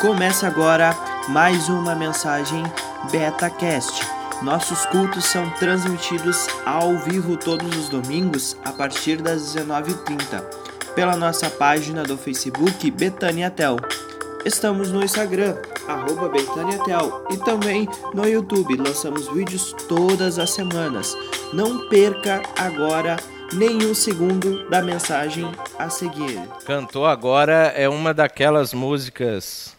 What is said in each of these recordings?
Começa agora mais uma mensagem BetaCast. Nossos cultos são transmitidos ao vivo todos os domingos a partir das 19h30 pela nossa página do Facebook Betânia Tel. Estamos no Instagram, arroba BetâniaTel, e também no YouTube. Lançamos vídeos todas as semanas. Não perca agora nenhum segundo da mensagem a seguir. Cantou agora é uma daquelas músicas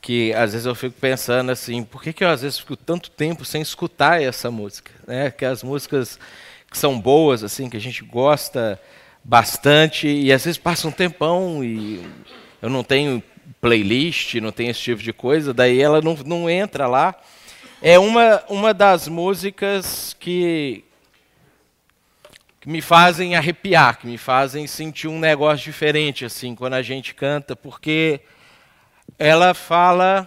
que às vezes eu fico pensando assim, por que, que eu às vezes fico tanto tempo sem escutar essa música? Né? Que as músicas que são boas, assim, que a gente gosta bastante, e às vezes passa um tempão e eu não tenho playlist, não tenho esse tipo de coisa, daí ela não, não entra lá. É uma, uma das músicas que, que me fazem arrepiar, que me fazem sentir um negócio diferente assim quando a gente canta, porque ela fala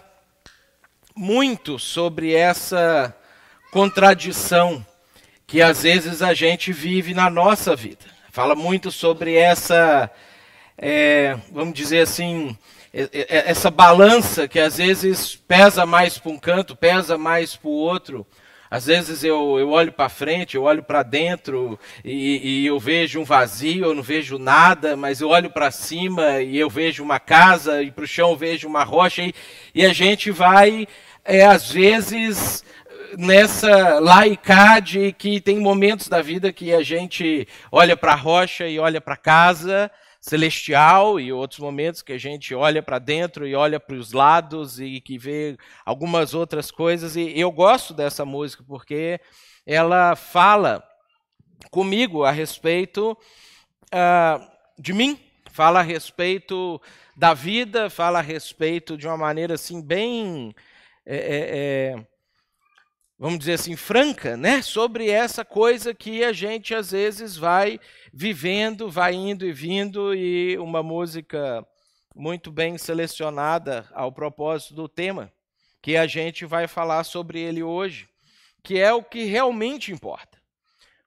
muito sobre essa contradição que às vezes a gente vive na nossa vida. Fala muito sobre essa, é, vamos dizer assim, essa balança que às vezes pesa mais para um canto, pesa mais para o outro. Às vezes eu, eu olho para frente, eu olho para dentro e, e, eu vejo um vazio, eu não vejo nada, mas eu olho para cima e eu vejo uma casa e para o chão eu vejo uma rocha e, e a gente vai, é, às vezes, nessa laicade que tem momentos da vida que a gente olha para a rocha e olha para a casa celestial e outros momentos que a gente olha para dentro e olha para os lados e que vê algumas outras coisas. E eu gosto dessa música porque ela fala comigo a respeito uh, de mim, fala a respeito da vida, fala a respeito de uma maneira assim bem é, é, vamos dizer assim, franca, né, sobre essa coisa que a gente às vezes vai vivendo, vai indo e vindo, e uma música muito bem selecionada ao propósito do tema, que a gente vai falar sobre ele hoje, que é o que realmente importa.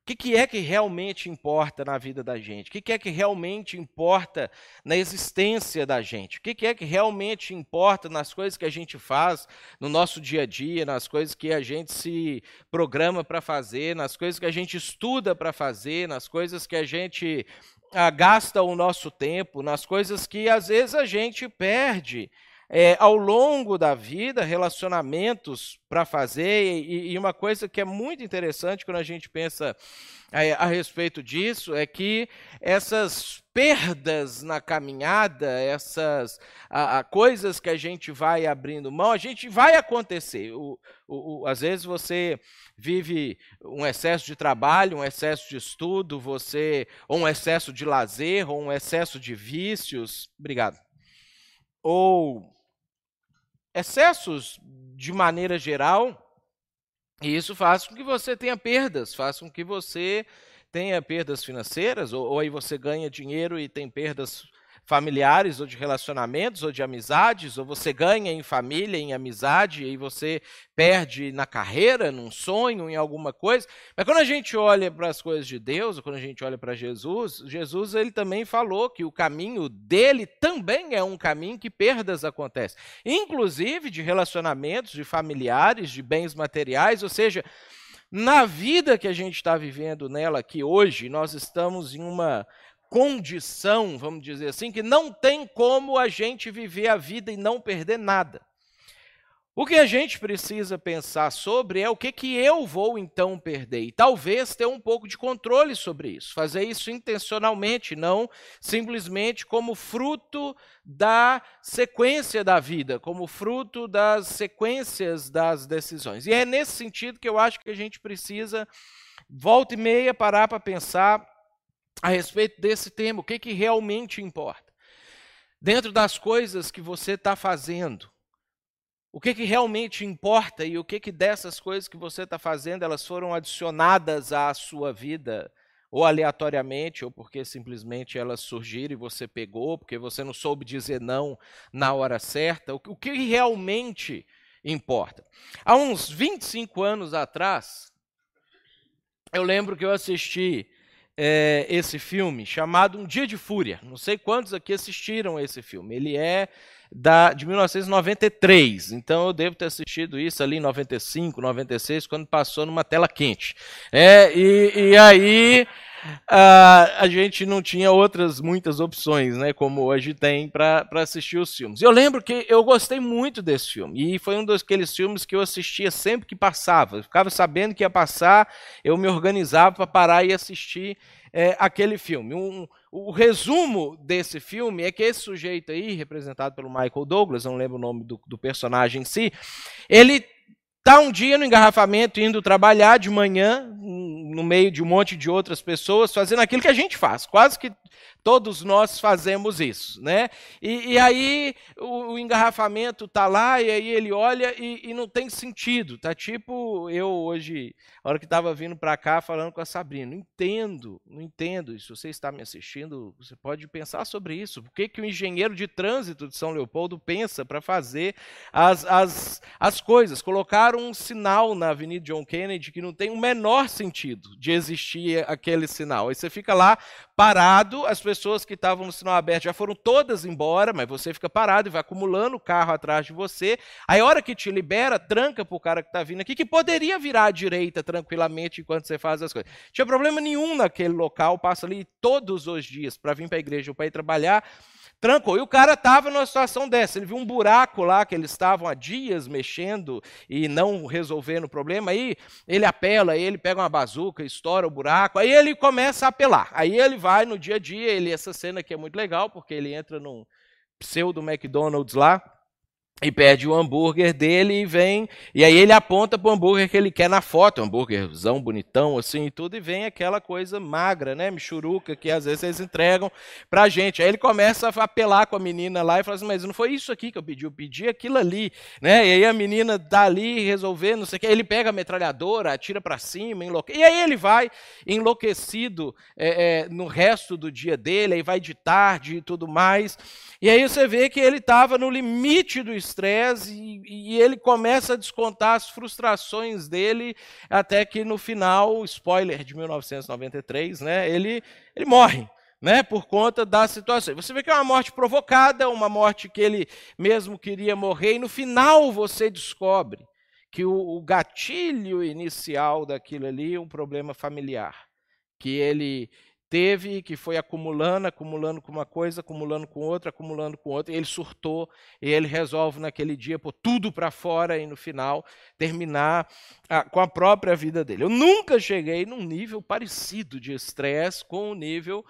O que, é que realmente importa na vida da gente? O que, é que realmente importa na existência da gente? O que, é que realmente importa nas coisas que a gente faz no nosso dia a dia, nas coisas que a gente se programa para fazer, nas coisas que a gente estuda para fazer, nas coisas que a gente ah, gasta o nosso tempo, nas coisas que às vezes a gente perde é, ao longo da vida, relacionamentos para fazer, e, e, uma coisa que é muito interessante quando a gente pensa a, a respeito disso é que essas perdas na caminhada, essas a, a, coisas que a gente vai abrindo mão, a gente vai acontecer. O, o, o, às vezes você vive um excesso de trabalho, um excesso de estudo, você ou um excesso de lazer, ou um excesso de vícios. Obrigado. Ou excessos de maneira geral, e isso faz com que você tenha perdas, faz com que você tenha perdas financeiras, ou, ou aí você ganha dinheiro e tem perdas familiares ou de relacionamentos ou de amizades, ou você ganha em família, em amizade, e você perde na carreira, num sonho, em alguma coisa. Mas quando a gente olha para as coisas de Deus, ou quando a gente olha para Jesus, Jesus ele também falou que o caminho dele também é um caminho que perdas acontecem, inclusive de relacionamentos, de familiares, de bens materiais, ou seja, na vida que a gente está vivendo nela aqui hoje, nós estamos em uma condição, vamos dizer assim, que não tem como a gente viver a vida e não perder nada. O que a gente precisa pensar sobre é o que, que eu vou então perder. E talvez ter um pouco de controle sobre isso. Fazer isso intencionalmente, não simplesmente como fruto da sequência da vida, como fruto das sequências das decisões. E é nesse sentido que eu acho que a gente precisa, volta e meia, parar para pensar a respeito desse tema, o que, que realmente importa. Dentro das coisas que você está fazendo, o que, que realmente importa e o que, que dessas coisas que você está fazendo, elas foram adicionadas à sua vida, ou aleatoriamente, ou porque simplesmente elas surgiram e você pegou, porque você não soube dizer não na hora certa, o que realmente importa. Há uns 25 anos atrás, eu lembro que eu assisti é, esse filme chamado Um Dia de Fúria. Não sei quantos aqui assistiram esse filme. Ele é, da, de 1993. Então eu devo ter assistido isso ali em 95, 96, quando passou numa tela quente. É, e, e aí a gente não tinha outras muitas opções, né, como hoje tem para assistir os filmes. Eu lembro que eu gostei muito desse filme, e foi um daqueles filmes que eu assistia sempre que passava. Eu ficava sabendo que ia passar, eu me organizava para parar e assistir é, aquele filme. Um, o resumo desse filme é que esse sujeito aí, representado pelo Michael Douglas, não lembro o nome do, do personagem em si, ele Está um dia no engarrafamento, indo trabalhar de manhã, no meio de um monte de outras pessoas, fazendo aquilo que a gente faz. Quase que todos nós fazemos isso. Né? E, e aí o, o engarrafamento está lá, e aí ele olha e, e, não tem sentido. Tá tipo eu hoje, hora que estava vindo para cá, falando com a Sabrina. Não entendo, não entendo. Se você está me assistindo, você pode pensar sobre isso. Por que, que o engenheiro de trânsito de São Leopoldo pensa para fazer as, as, as coisas? Colocar um sinal na Avenida John Kennedy que não tem o menor sentido de existir aquele sinal. Aí você fica lá parado, as pessoas que estavam no sinal aberto já foram todas embora, mas você fica parado e vai acumulando o carro atrás de você. Aí a hora que te libera, tranca para o cara que está vindo aqui, que poderia virar à direita tranquilamente enquanto você faz as coisas. Não tinha problema nenhum naquele local, passa ali todos os dias para vir para a igreja ou para ir trabalhar trancou. E o cara estava numa situação dessa. Ele viu um buraco lá que eles estavam há dias mexendo e não resolvendo o problema. Aí ele apela, aí ele pega uma bazuca, estoura o buraco. Aí ele começa a apelar. Aí ele vai no dia a dia. Ele, essa cena aqui é muito legal, porque ele entra num pseudo McDonald's lá e pede o hambúrguer dele e vem, e aí ele aponta para o hambúrguer que ele quer na foto, hambúrguerzão bonitão assim e tudo, e vem aquela coisa magra, né, michuruca, que às vezes eles entregam para a gente. Aí ele começa a apelar com a menina lá e fala assim, mas não foi isso aqui que eu pedi, eu pedi aquilo ali, né, e aí a menina dá ali resolvendo, não sei o que, ele pega a metralhadora, atira para cima, enlouque... e aí ele vai enlouquecido é, é, no resto do dia dele, aí vai de tarde e tudo mais, e aí você vê que ele estava no limite do estresse e, e, ele começa a descontar as frustrações dele, até que no final, spoiler de 1993, né, ele, ele morre. Né, por conta da situação. Você vê que é uma morte provocada, uma morte que ele mesmo queria morrer, e no final você descobre que o, o gatilho inicial daquilo ali é um problema familiar. Que ele teve, que foi acumulando, acumulando com uma coisa, acumulando com outra, acumulando com outra, e ele surtou, e ele resolve naquele dia pôr tudo para fora e no final terminar a, com a própria vida dele. Eu nunca cheguei num nível parecido de estresse com o nível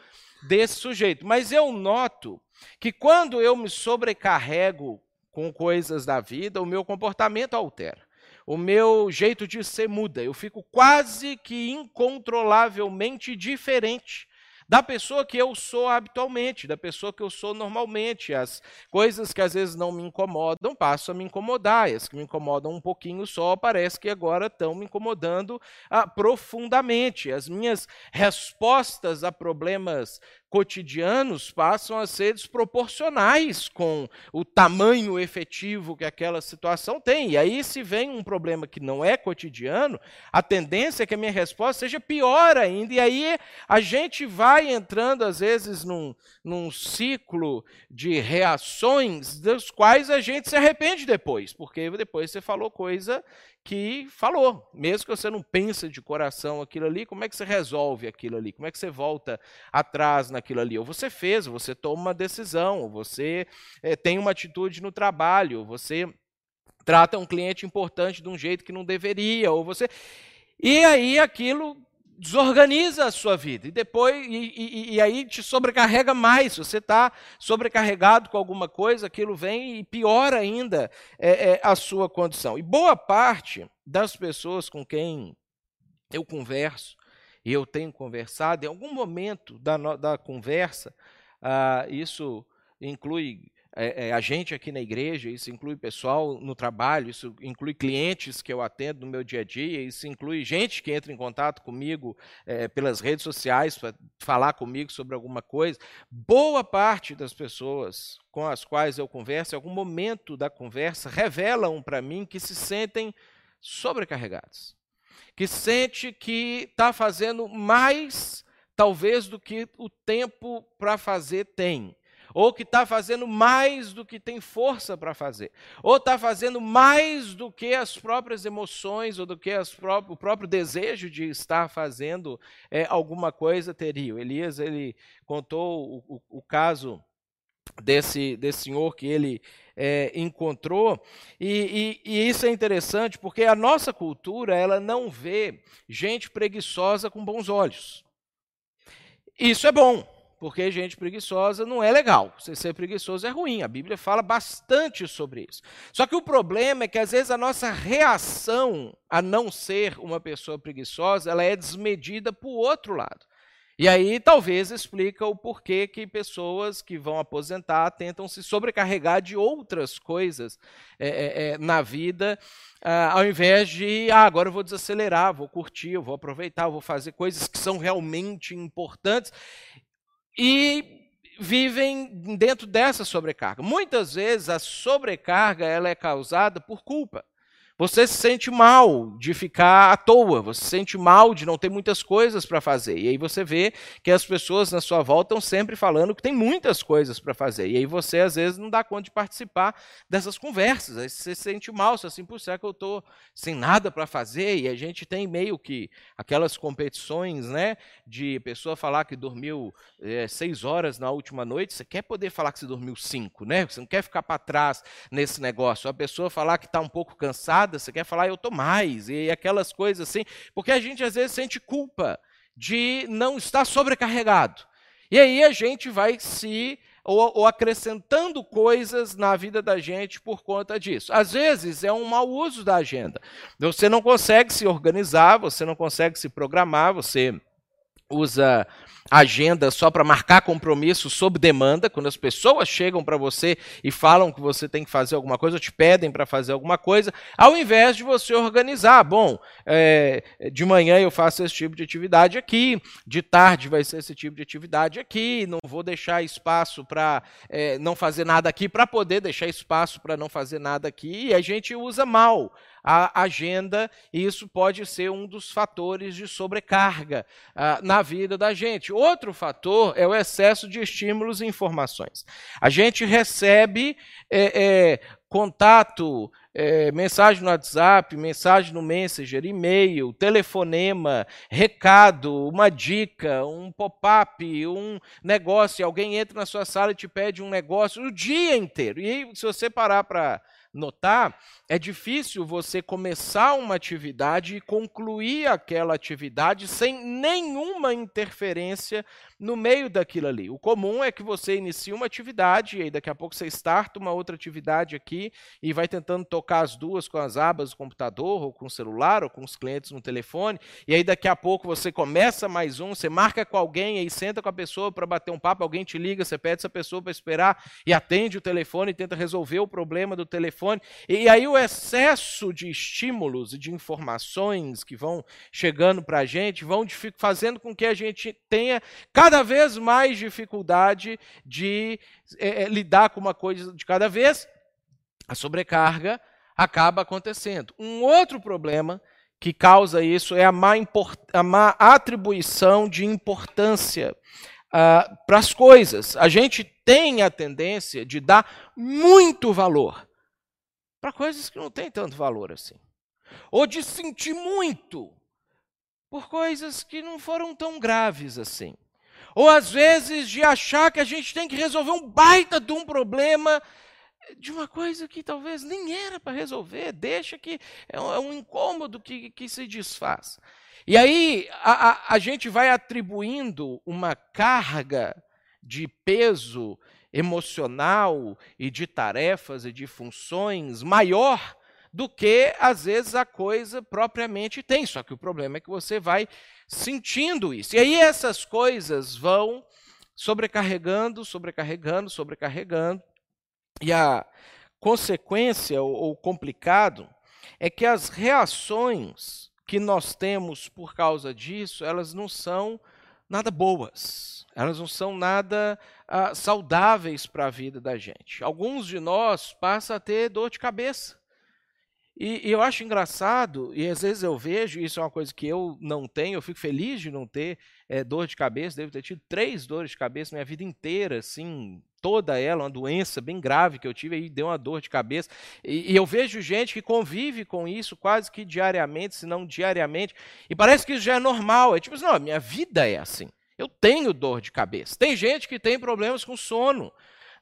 desse sujeito, mas eu noto que quando eu me sobrecarrego com coisas da vida, o meu comportamento altera o meu jeito de ser muda. Eu fico quase que incontrolavelmente diferente da pessoa que eu sou habitualmente, da pessoa que eu sou normalmente. As coisas que às vezes não me incomodam passam a me incomodar, e as que me incomodam um pouquinho só, parece que agora estão me incomodando ah, profundamente. As minhas respostas a problemas cotidianos passam a ser desproporcionais com o tamanho efetivo que aquela situação tem. E aí, se vem um problema que não é cotidiano, a tendência é que a minha resposta seja pior ainda. E aí a gente vai entrando, às vezes, num, num ciclo de reações das quais a gente se arrepende depois, porque depois você falou coisa que falou. Mesmo que você não pense de coração aquilo ali, como é que você resolve aquilo ali? Como é que você volta atrás naquilo ali? Ou você fez, ou você toma uma decisão, ou você é, tem uma atitude no trabalho, ou você trata um cliente importante de um jeito que não deveria, ou você. E aí aquilo desorganiza a sua vida e depois e, e, e aí te sobrecarrega mais. Você está sobrecarregado com alguma coisa, aquilo vem e piora ainda é, é, a sua condição. E boa parte das pessoas com quem eu converso e eu tenho conversado, em algum momento da, da conversa, ah, isso inclui é, é, a gente aqui na igreja, isso inclui pessoal no trabalho, isso inclui clientes que eu atendo no meu dia a dia, isso inclui gente que entra em contato comigo é, pelas redes sociais para falar comigo sobre alguma coisa. Boa parte das pessoas com as quais eu converso, em algum momento da conversa, revelam para mim que se sentem sobrecarregados, que sente que está fazendo mais, talvez, do que o tempo para fazer tem ou que está fazendo mais do que tem força para fazer, ou está fazendo mais do que as próprias emoções, ou do que pró o próprio desejo de estar fazendo é, alguma coisa teria. O Elias ele contou o, o, o caso desse, desse senhor que ele é, encontrou. E, e, e, isso é interessante porque a nossa cultura ela não vê gente preguiçosa com bons olhos. Isso é bom, porque gente preguiçosa não é legal. Você ser preguiçoso é ruim. A Bíblia fala bastante sobre isso. Só que o problema é que às vezes a nossa reação a não ser uma pessoa preguiçosa ela é desmedida para o outro lado. E aí talvez explica o porquê que pessoas que vão aposentar tentam se sobrecarregar de outras coisas é, é, na vida, ah, ao invés de, ah, agora eu vou desacelerar, vou curtir, eu vou aproveitar, eu vou fazer coisas que são realmente importantes. E vivem dentro dessa sobrecarga. Muitas vezes a sobrecarga ela é causada por culpa. Você se sente mal de ficar à toa, você se sente mal de não ter muitas coisas para fazer. E aí você vê que as pessoas na sua volta estão sempre falando que tem muitas coisas para fazer. E aí você, às vezes, não dá conta de participar dessas conversas. Aí você se sente mal, você assim, por será que eu estou sem nada para fazer? E a gente tem meio que aquelas competições, né? De pessoa falar que dormiu é, seis horas na última noite, você quer poder falar que você dormiu cinco, né? Você não quer ficar para trás nesse negócio. A pessoa falar que está um pouco cansada nada, você quer falar eu estou mais, e aquelas coisas assim, porque a gente às vezes sente culpa de não estar sobrecarregado. E aí a gente vai se ou, ou, acrescentando coisas na vida da gente por conta disso. Às vezes é um mau uso da agenda. Você não consegue se organizar, você não consegue se programar, você usa agenda só para marcar compromisso sob demanda, quando as pessoas chegam para você e falam que você tem que fazer alguma coisa, ou te pedem para fazer alguma coisa, ao invés de você organizar, bom, é, de manhã eu faço esse tipo de atividade aqui, de tarde vai ser esse tipo de atividade aqui, não vou deixar espaço para é, não fazer nada aqui, para poder deixar espaço para não fazer nada aqui, e a gente usa mal a agenda, e isso pode ser um dos fatores de sobrecarga uh, na vida da gente. Outro fator é o excesso de estímulos e informações. A gente recebe é, é, contato, é, mensagem no WhatsApp, mensagem no Messenger, e-mail, telefonema, recado, uma dica, um pop-up, um negócio, alguém entra na sua sala e te pede um negócio o dia inteiro. E se você parar para notar, é difícil você começar uma atividade e concluir aquela atividade sem nenhuma interferência no meio daquilo ali. O comum é que você inicie uma atividade e aí daqui a pouco você starta uma outra atividade aqui e vai tentando tocar as duas com as abas do computador ou com o celular ou com os clientes no telefone e aí daqui a pouco você começa mais um, você marca com alguém aí senta com a pessoa para bater um papo, alguém te liga, você pede essa pessoa para esperar e atende o telefone e tenta resolver o problema do telefone. E aí o excesso de estímulos e de informações que vão chegando para a gente vão fazendo com que a gente tenha vez mais dificuldade de é, é, lidar com uma coisa de cada vez, a sobrecarga acaba acontecendo. Um outro problema que causa isso é a má, a má atribuição de importância uh, para as coisas. A gente tem a tendência de dar muito valor para coisas que não têm tanto valor assim. Ou de sentir muito por coisas que não foram tão graves assim. Ou às vezes de achar que a gente tem que resolver um baita de um problema de uma coisa que talvez nem era para resolver, deixa que é um, é um incômodo que, que, se desfaz. E aí a, a, a gente vai atribuindo uma carga de peso emocional e de tarefas e de funções maior do que às vezes a coisa propriamente tem. Só que o problema é que você vai sentindo isso. E aí essas coisas vão sobrecarregando, sobrecarregando, sobrecarregando. E a consequência ou complicado é que as reações que nós temos por causa disso, elas não são nada boas, elas não são nada ah, saudáveis para a vida da gente. Alguns de nós passam a ter dor de cabeça. E, e, eu acho engraçado, e às vezes eu vejo, isso é uma coisa que eu não tenho, eu fico feliz de não ter é, dor de cabeça, devo ter tido três dores de cabeça minha vida inteira, assim, toda ela, uma doença bem grave que eu tive, aí deu uma dor de cabeça. E, e eu vejo gente que convive com isso quase que diariamente, se não diariamente, e parece que isso já é normal. É tipo assim, não, minha vida é assim. Eu tenho dor de cabeça. Tem gente que tem problemas com sono.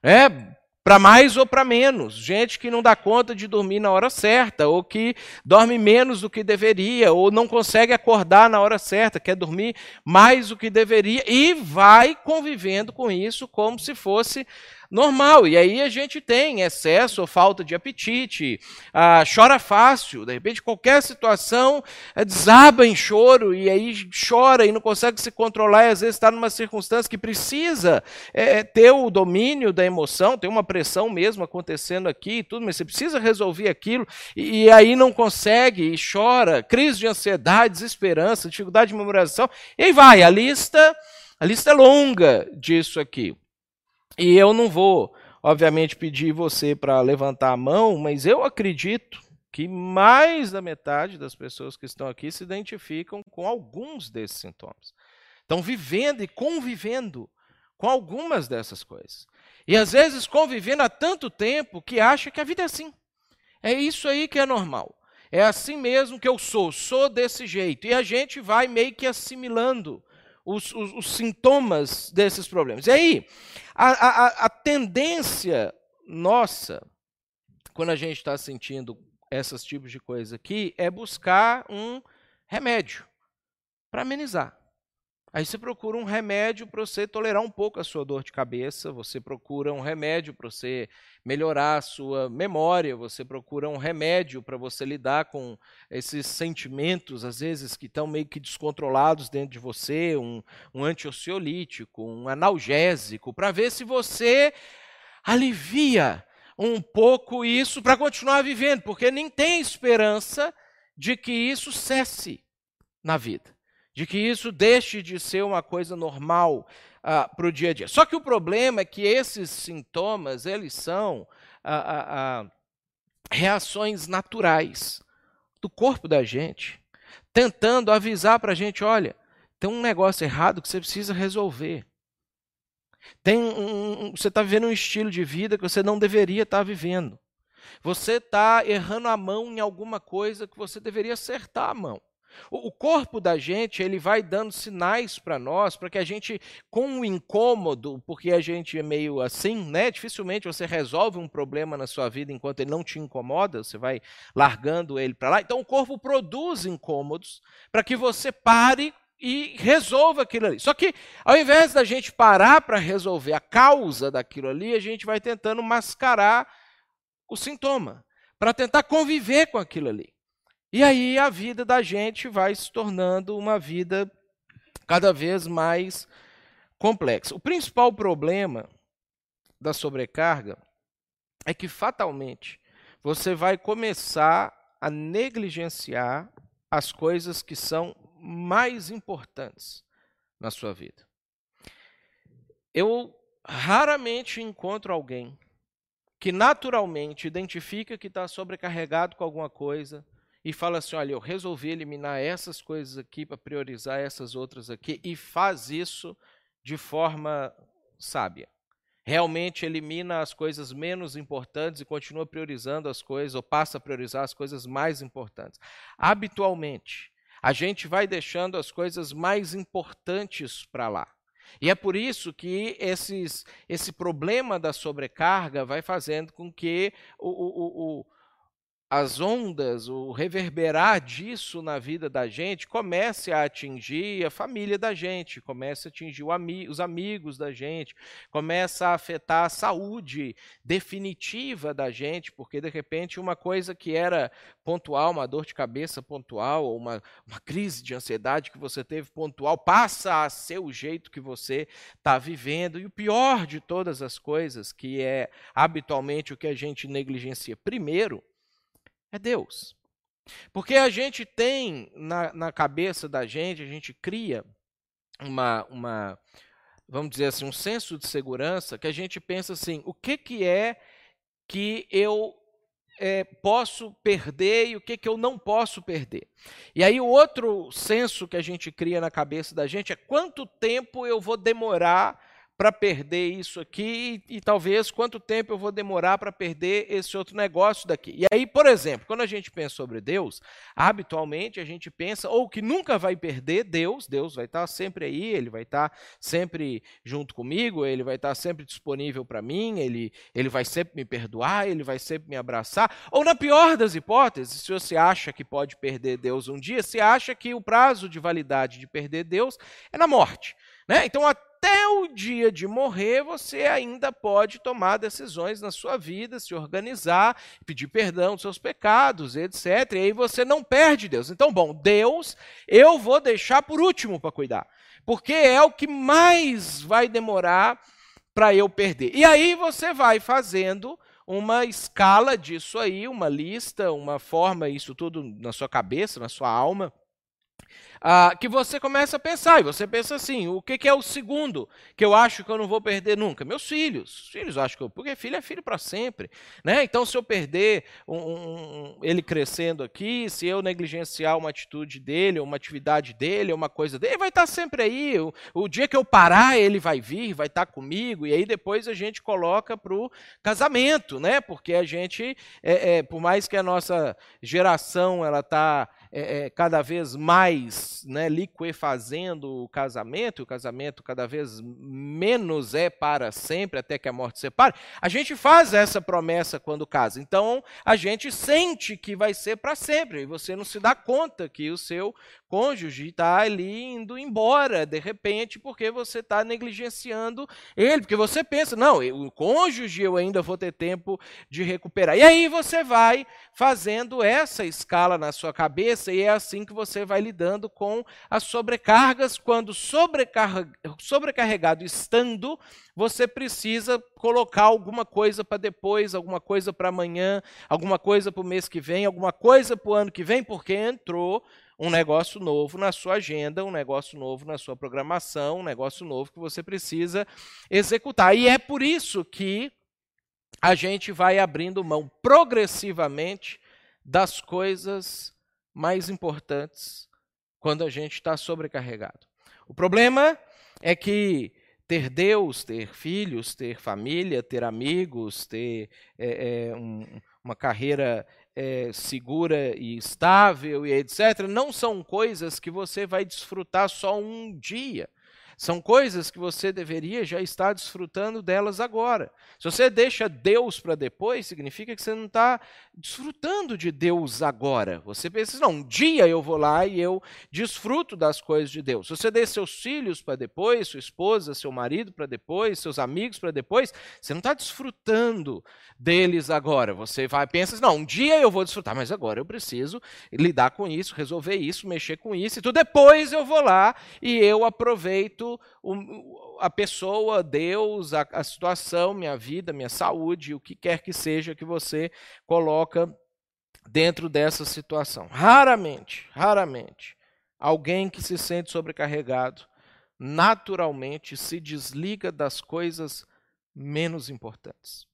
Né? Para mais ou para menos. Gente que não dá conta de dormir na hora certa, ou que dorme menos do que deveria, ou não consegue acordar na hora certa, quer dormir mais do que deveria, e vai convivendo com isso como se fosse normal. E aí a gente tem excesso ou falta de apetite, ah, chora fácil, de repente qualquer situação é, desaba em choro e aí chora e não consegue se controlar e às vezes está numa circunstância que precisa é, ter o domínio da emoção, tem uma pressão mesmo acontecendo aqui e tudo, mas você precisa resolver aquilo e, e aí não consegue e chora, crise de ansiedade, desesperança, dificuldade de memorização, e aí vai, a lista, a lista é longa disso aqui. E eu não vou, obviamente, pedir você para levantar a mão, mas eu acredito que mais da metade das pessoas que estão aqui se identificam com alguns desses sintomas. Estão vivendo e convivendo com algumas dessas coisas. E às vezes convivendo há tanto tempo que acha que a vida é assim. É isso aí que é normal. É assim mesmo que eu sou, sou desse jeito. E a gente vai meio que assimilando os, os, os sintomas desses problemas. E aí, a, a, a tendência nossa, quando a gente está sentindo esses tipos de coisa aqui, é buscar um remédio para amenizar. Aí você procura um remédio para você tolerar um pouco a sua dor de cabeça, você procura um remédio para você melhorar a sua memória, você procura um remédio para você lidar com esses sentimentos, às vezes, que estão meio que descontrolados dentro de você, um, um antioxiolítico, um analgésico, para ver se você alivia um pouco isso para continuar vivendo, porque nem tem esperança de que isso cesse na vida de que isso deixe de ser uma coisa normal ah, para o dia a dia. Só que o problema é que esses sintomas, eles são ah, ah, reações naturais do corpo da gente, tentando avisar para a gente, olha, tem um negócio errado que você precisa resolver. Tem um, você está vivendo um estilo de vida que você não deveria estar tá vivendo. Você está errando a mão em alguma coisa que você deveria acertar a mão. O corpo da gente, ele vai dando sinais para nós, para que a gente, com o incômodo, porque a gente é meio assim, né? Dificilmente você resolve um problema na sua vida enquanto ele não te incomoda, você vai largando ele para lá. Então o corpo produz incômodos para que você pare e resolva aquilo ali. Só que, ao invés da gente parar para resolver a causa daquilo ali, a gente vai tentando mascarar o sintoma, para tentar conviver com aquilo ali. E aí a vida da gente vai se tornando uma vida cada vez mais complexa. O principal problema da sobrecarga é que fatalmente você vai começar a negligenciar as coisas que são mais importantes na sua vida. Eu raramente encontro alguém que naturalmente identifica que está sobrecarregado com alguma coisa, e fala assim: olha, eu resolvi eliminar essas coisas aqui para priorizar essas outras aqui, e faz isso de forma sábia. Realmente elimina as coisas menos importantes e continua priorizando as coisas, ou passa a priorizar as coisas mais importantes. Habitualmente, a gente vai deixando as coisas mais importantes para lá. E é por isso que esses, esse problema da sobrecarga vai fazendo com que o, o, o, as ondas, o reverberar disso na vida da gente comece a atingir a família da gente, comece a atingir ami os amigos da gente, começa a afetar a saúde definitiva da gente, porque de repente uma coisa que era pontual, uma dor de cabeça pontual, ou uma, uma crise de ansiedade que você teve pontual, passa a ser o jeito que você está vivendo. E o pior de todas as coisas, que é habitualmente o que a gente negligencia, primeiro, é Deus. Porque a gente tem na, na cabeça da gente, a gente cria uma, uma, vamos dizer assim, um senso de segurança que a gente pensa assim: o que, que é que eu é, posso perder e o que, que eu não posso perder. E aí, o outro senso que a gente cria na cabeça da gente é quanto tempo eu vou demorar para perder isso aqui e, e, talvez quanto tempo eu vou demorar para perder esse outro negócio daqui. E aí, por exemplo, quando a gente pensa sobre Deus, habitualmente a gente pensa ou que nunca vai perder Deus, Deus vai estar sempre aí, ele vai estar sempre junto comigo, ele vai estar sempre disponível para mim, ele, ele vai sempre me perdoar, ele vai sempre me abraçar. Ou na pior das hipóteses, se você acha que pode perder Deus um dia, você acha que o prazo de validade de perder Deus é na morte. Né? Então, até o dia de morrer, você ainda pode tomar decisões na sua vida, se organizar, pedir perdão dos seus pecados, etc. E aí você não perde Deus. Então, bom, Deus eu vou deixar por último para cuidar, porque é o que mais vai demorar para eu perder. E aí você vai fazendo uma escala disso aí, uma lista, uma forma, isso tudo na sua cabeça, na sua alma ah, que você começa a pensar, e você pensa assim: o que, que, é o segundo que eu acho que eu não vou perder nunca? Meus filhos. Filhos, acho que eu. Porque filho é filho para sempre. Né? Então, se eu perder um, um, ele crescendo aqui, se eu negligenciar uma atitude dele, uma atividade dele, uma coisa dele, ele vai estar sempre aí. O, o dia que eu parar, ele vai vir, vai estar comigo, e aí depois a gente coloca para o casamento, né? Porque a gente, é, é, por mais que a nossa geração ela está é, é, cada vez mais né, liquefazendo o casamento, e o casamento cada vez menos é para sempre, até que a morte separe, a gente faz essa promessa quando casa. Então, a gente sente que vai ser para sempre, e você não se dá conta que o seu cônjuge está ali indo embora, de repente, porque você está negligenciando ele, porque você pensa, não, o cônjuge eu ainda vou ter tempo de recuperar. E aí você vai fazendo essa escala na sua cabeça, e é assim que você vai lidando com as sobrecargas. Quando sobrecarregado estando, você precisa colocar alguma coisa para depois, alguma coisa para amanhã, alguma coisa para o mês que vem, alguma coisa para o ano que vem, porque entrou um negócio novo na sua agenda, um negócio novo na sua programação, um negócio novo que você precisa executar. E é por isso que a gente vai abrindo mão progressivamente das coisas mais importantes quando a gente está sobrecarregado. O problema é que ter Deus, ter filhos, ter família, ter amigos, ter é, é, um, uma carreira é, segura e estável e etc., não são coisas que você vai desfrutar só um dia. São coisas que você deveria já estar desfrutando delas agora. Se você deixa Deus para depois, significa que você não está desfrutando de Deus agora. Você pensa, não, um dia eu vou lá e eu desfruto das coisas de Deus. Se você deixa seus filhos para depois, sua esposa, seu marido para depois, seus amigos para depois, você não está desfrutando deles agora. Você vai pensa, não, um dia eu vou desfrutar, mas agora eu preciso lidar com isso, resolver isso, mexer com isso, e tudo depois eu vou lá e eu aproveito o, a pessoa, Deus, a, a situação, minha vida, minha saúde, o que quer que seja que você coloca dentro dessa situação. Raramente, raramente, alguém que se sente sobrecarregado naturalmente se desliga das coisas menos importantes.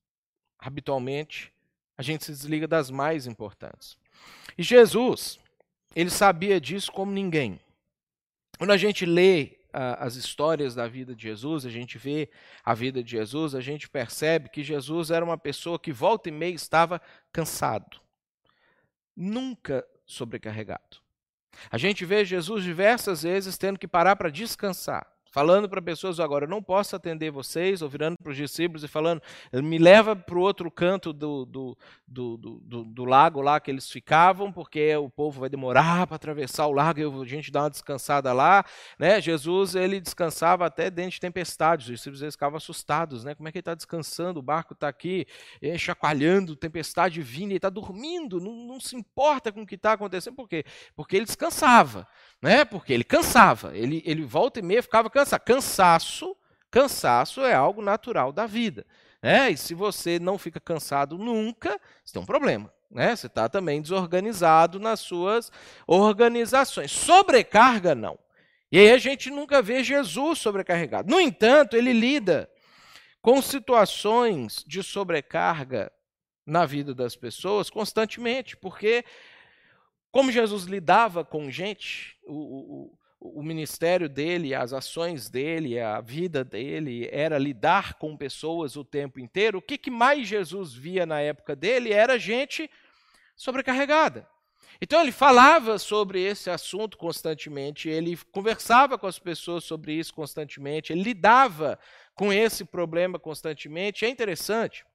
Habitualmente, a gente se desliga das mais importantes. E Jesus, ele sabia disso como ninguém. Quando a gente lê as histórias da vida de Jesus, a gente vê a vida de Jesus, a gente percebe que Jesus era uma pessoa que volta e meia estava cansado, nunca sobrecarregado. A gente vê Jesus diversas vezes tendo que parar para descansar falando para pessoas agora, eu não posso atender vocês, ou virando para os discípulos e falando, me leva para o outro canto do, do, do, do, do lago lá que eles ficavam, porque o povo vai demorar para atravessar o lago e a gente dá uma descansada lá. Né? Jesus ele descansava até dentro de tempestades, os discípulos eles ficavam assustados, né? como é que ele está descansando, o barco está aqui é, chacoalhando, tempestade vindo, ele está dormindo, não, não se importa com o que está acontecendo, por quê? Porque ele descansava né? Porque ele cansava, ele, ele volta e meia ficava cansado. Cansaço, cansaço é algo natural da vida. Né? E se você não fica cansado nunca, você tem um problema. Né? Você está também desorganizado nas suas organizações. Sobrecarga, não. E aí a gente nunca vê Jesus sobrecarregado. No entanto, ele lida com situações de sobrecarga na vida das pessoas constantemente, porque como Jesus lidava com gente, o, o, o ministério dele, as ações dele, a vida dele era lidar com pessoas o tempo inteiro, o que, que mais Jesus via na época dele era gente sobrecarregada. Então ele falava sobre esse assunto constantemente, ele conversava com as pessoas sobre isso constantemente, ele lidava com esse problema constantemente. É interessante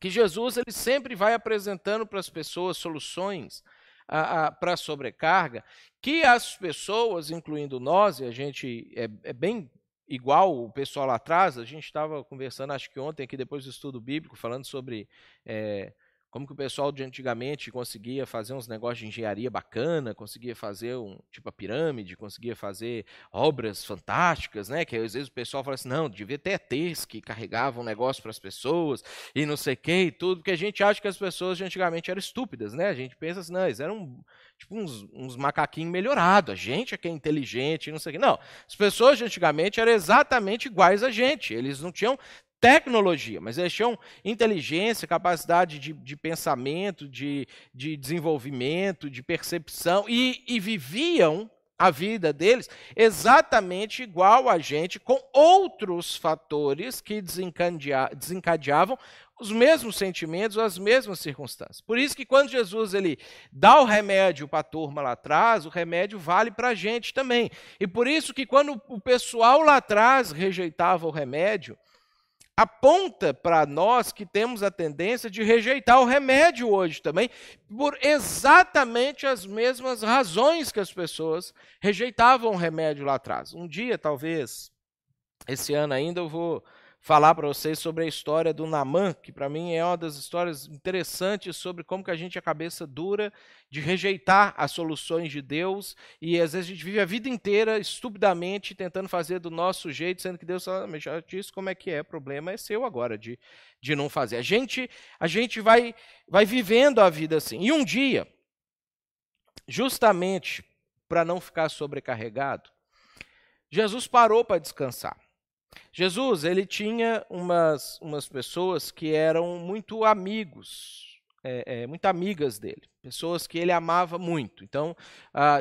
que Jesus ele sempre vai apresentando para as pessoas soluções para sobrecarga, que as pessoas, incluindo nós, e a gente é, é bem igual o pessoal lá atrás, a gente estava conversando, acho que ontem, aqui depois do estudo bíblico, falando sobre é, como que o pessoal de antigamente conseguia fazer uns negócios de engenharia bacana, conseguia fazer um tipo a pirâmide, conseguia fazer obras fantásticas, né? Que às vezes o pessoal fala assim, não, devia ter ETs que carregavam um negócio para as pessoas e não sei o que e tudo, porque a gente acha que as pessoas de antigamente eram estúpidas, né? A gente pensa assim, não, eles eram tipo uns, uns macaquinhos melhorados, a gente é que é inteligente, não sei o que. Não, as pessoas de antigamente eram exatamente iguais a gente, eles não tinham tecnologia, mas eles tinham inteligência, capacidade de, de pensamento, de, de, desenvolvimento, de percepção, e, e viviam a vida deles exatamente igual a gente, com outros fatores que desencadeavam os mesmos sentimentos, as mesmas circunstâncias. Por isso que quando Jesus ele dá o remédio para a turma lá atrás, o remédio vale para a gente também. E por isso que quando o pessoal lá atrás rejeitava o remédio, aponta para nós que temos a tendência de rejeitar o remédio hoje também, por exatamente as mesmas razões que as pessoas rejeitavam o remédio lá atrás. Um dia, talvez, esse ano ainda, eu vou falar para vocês sobre a história do Namã, que para mim é uma das histórias interessantes sobre como que a gente é cabeça dura de rejeitar as soluções de Deus e às vezes a gente vive a vida inteira estupidamente tentando fazer do nosso jeito, sendo que Deus fala, ah, mas já disse como é que é, o problema é seu agora de, de não fazer. A gente a gente vai vai vivendo a vida assim. E um dia, justamente para não ficar sobrecarregado, Jesus parou para descansar. Jesus, ele tinha umas, umas pessoas que eram muito amigos, é, é, muito amigas dele pessoas que ele amava muito. Então,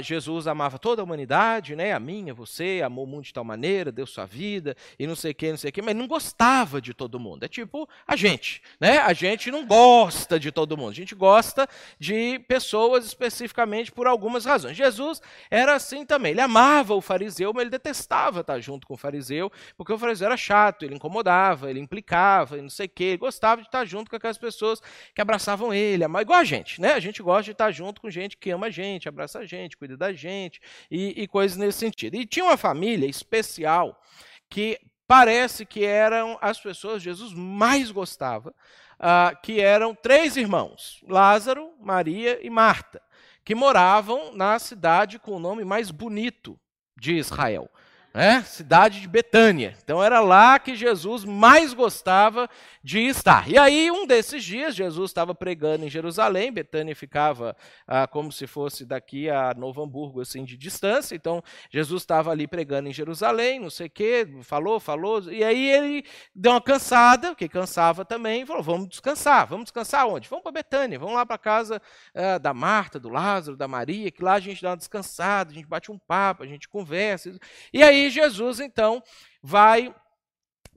Jesus amava toda a humanidade, né? A minha, você, amou o mundo de tal maneira, deu sua vida e não sei o que, não sei o que, mas não gostava de todo mundo. É tipo a gente, né? A gente não gosta de todo mundo. A gente gosta de pessoas especificamente por algumas razões. Jesus era assim também. Ele amava o fariseu, mas ele detestava estar junto com o fariseu, porque o fariseu era chato, ele incomodava, ele implicava, e não sei o que. Ele gostava de estar junto com aquelas pessoas que abraçavam ele, igual a gente, né? A gente gosta gosta de estar junto com gente que ama a gente, abraça a gente, cuida da gente e, e coisas nesse sentido. E tinha uma família especial que parece que eram as pessoas que Jesus mais gostava, uh, que eram três irmãos: Lázaro, Maria e Marta, que moravam na cidade com o nome mais bonito de Israel né? cidade de Betânia. Então era lá que Jesus mais gostava de estar. E aí, um desses dias, Jesus estava pregando em Jerusalém, Betânia ficava ah, como se fosse daqui a Novo Hamburgo, assim, de distância. Então, Jesus estava ali pregando em Jerusalém, não sei o quê, falou, falou, e aí ele deu uma cansada, que cansava também, e falou: vamos descansar. Vamos descansar onde? Vamos para Betânia, vamos lá para casa ah, da Marta, do Lázaro, da Maria, que lá a gente dá uma descansada, a gente bate um papo, a gente conversa. E aí Jesus, então, vai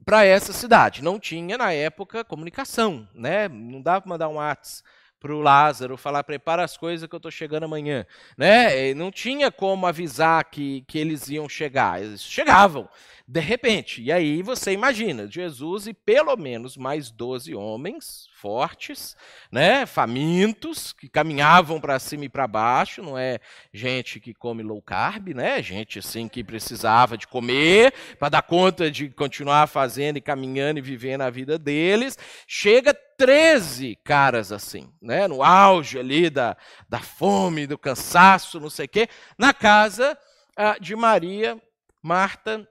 para essa cidade. Não tinha, na época, comunicação, né? Não dava para mandar um WhatsApp para o Lázaro, falar, prepara as coisas que eu estou chegando amanhã. Né? Não tinha como avisar que, que eles iam chegar. Eles chegavam, de repente. E aí você imagina, Jesus e pelo menos mais 12 homens fortes, né, famintos, que caminhavam para cima e para baixo, não é gente que come low carb, né, gente assim que precisava de comer para dar conta de continuar fazendo e caminhando e vivendo a vida deles. Chega 13 caras assim, né, no auge ali da, da fome, do cansaço, não sei o quê, na casa ah, de Maria, Marta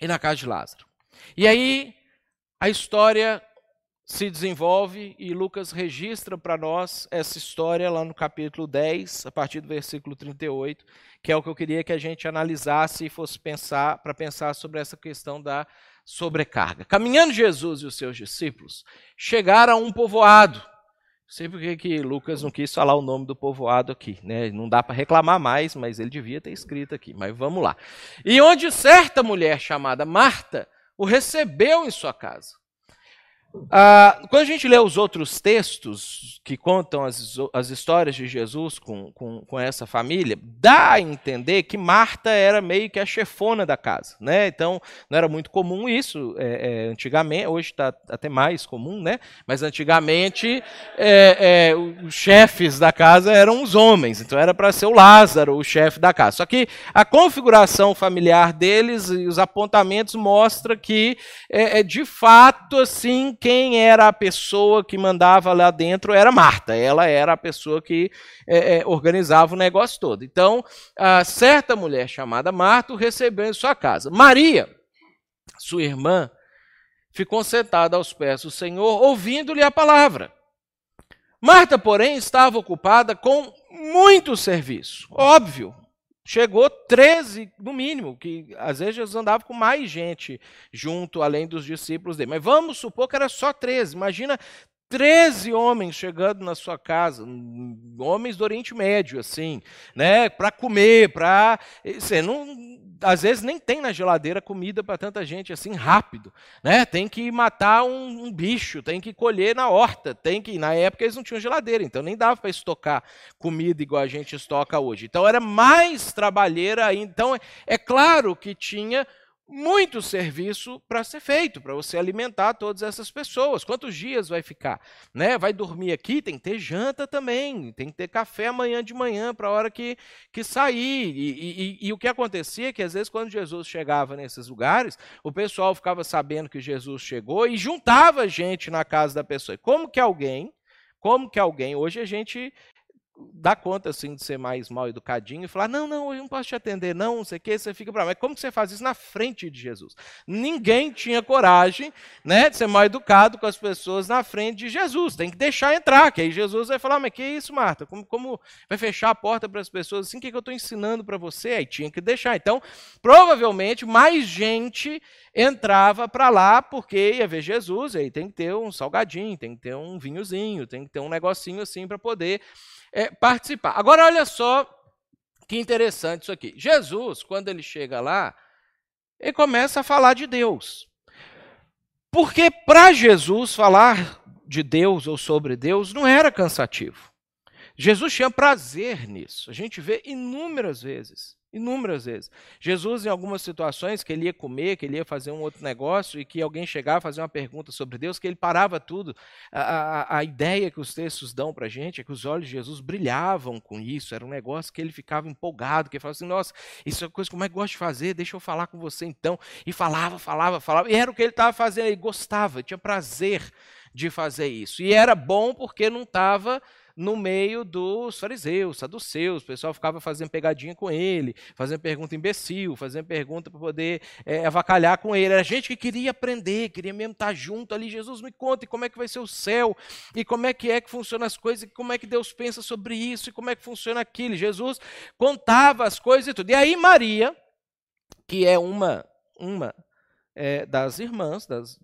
e na casa de Lázaro. E aí a história se desenvolve e Lucas registra para nós essa história lá no capítulo 10, a partir do versículo 38, que é o que eu queria que a gente analisasse e fosse pensar para pensar sobre essa questão da sobrecarga. Caminhando Jesus e os seus discípulos chegaram a um povoado sei porque que Lucas não quis falar o nome do povoado aqui, né? Não dá para reclamar mais, mas ele devia ter escrito aqui. Mas vamos lá. E onde certa mulher chamada Marta o recebeu em sua casa. Ah, quando a gente lê os outros textos que contam as, as histórias de Jesus com, com, com, essa família, dá a entender que Marta era meio que a chefona da casa. Né? Então, não era muito comum isso é, é, antigamente, hoje está até mais comum, né? mas antigamente é, é os chefes da casa eram os homens, então era para ser o Lázaro, o chefe da casa. Só que a configuração familiar deles e os apontamentos mostra que, é, é de fato, assim, quem era a pessoa que mandava lá dentro era Marta. Ela era a pessoa que é, é, organizava o negócio todo. Então, certa mulher chamada Marta o recebeu em sua casa. Maria, sua irmã, ficou sentada aos pés do Senhor, ouvindo-lhe a palavra. Marta, porém, estava ocupada com muito serviço. Óbvio, chegou 13, no mínimo, que às vezes Jesus andava com mais gente junto, além dos discípulos dele. Mas vamos supor que era só 13. Imagina 13 homens chegando na sua casa, homens do Oriente Médio, assim, né, para comer, para. Você não às vezes nem tem na geladeira comida para tanta gente assim rápido, né? Tem que matar um, um, bicho, tem que colher na horta, tem que na época eles não tinham geladeira, então nem dava para estocar comida igual a gente estoca hoje. Então era mais trabalheira. Então é, é claro que tinha muito serviço para ser feito, para você alimentar todas essas pessoas. Quantos dias vai ficar? Né? Vai dormir aqui, tem que ter janta também, tem que ter café amanhã de manhã para a hora que, que sair. E, e, e, o que acontecia é que às vezes quando Jesus chegava nesses lugares, o pessoal ficava sabendo que Jesus chegou e juntava gente na casa da pessoa. Como que alguém, como que alguém, hoje a gente dá conta assim de ser mais mal educadinho e falar: não, não, eu não posso te atender, não, não sei o que, você fica bravo. Mas como que você faz isso na frente de Jesus? Ninguém tinha coragem né, de ser mal educado com as pessoas na frente de Jesus. Tem que deixar entrar, que aí Jesus vai falar: mas que isso, Marta? Como, como vai fechar a porta para as pessoas assim? O que, que eu estou ensinando para você? Aí tinha que deixar. Então, provavelmente, mais gente entrava para lá porque ia ver Jesus, aí tem que ter um salgadinho, tem que ter um vinhozinho, tem que ter um negocinho assim para poder é, participar. Agora, olha só que interessante isso aqui. Jesus, quando ele chega lá, ele começa a falar de Deus. Porque para Jesus falar de Deus ou sobre Deus não era cansativo. Jesus tinha prazer nisso. A gente vê inúmeras vezes Inúmeras vezes. Jesus, em algumas situações, que ele ia comer, que ele ia fazer um outro negócio, e que alguém chegava a fazer uma pergunta sobre Deus, que ele parava tudo. A, a, a ideia que os textos dão para a gente é que os olhos de Jesus brilhavam com isso, era um negócio que ele ficava empolgado, que ele falava assim: nossa, isso é uma coisa que eu mais gosto de fazer, deixa eu falar com você então. E falava, falava, falava, e era o que ele estava fazendo, ele gostava, tinha prazer de fazer isso. E era bom porque não estava no meio dos fariseus, saduceus. O pessoal ficava fazendo pegadinha com ele, fazendo pergunta imbecil, fazendo pergunta para poder é, avacalhar com ele. Era gente que queria aprender, queria mesmo estar junto ali. Jesus, me conta como é que vai ser o céu, e como é que é que funcionam as coisas, e como é que Deus pensa sobre isso, e como é que funciona aquilo. Jesus contava as coisas e tudo. E aí Maria, que é uma, uma é, das irmãs, das,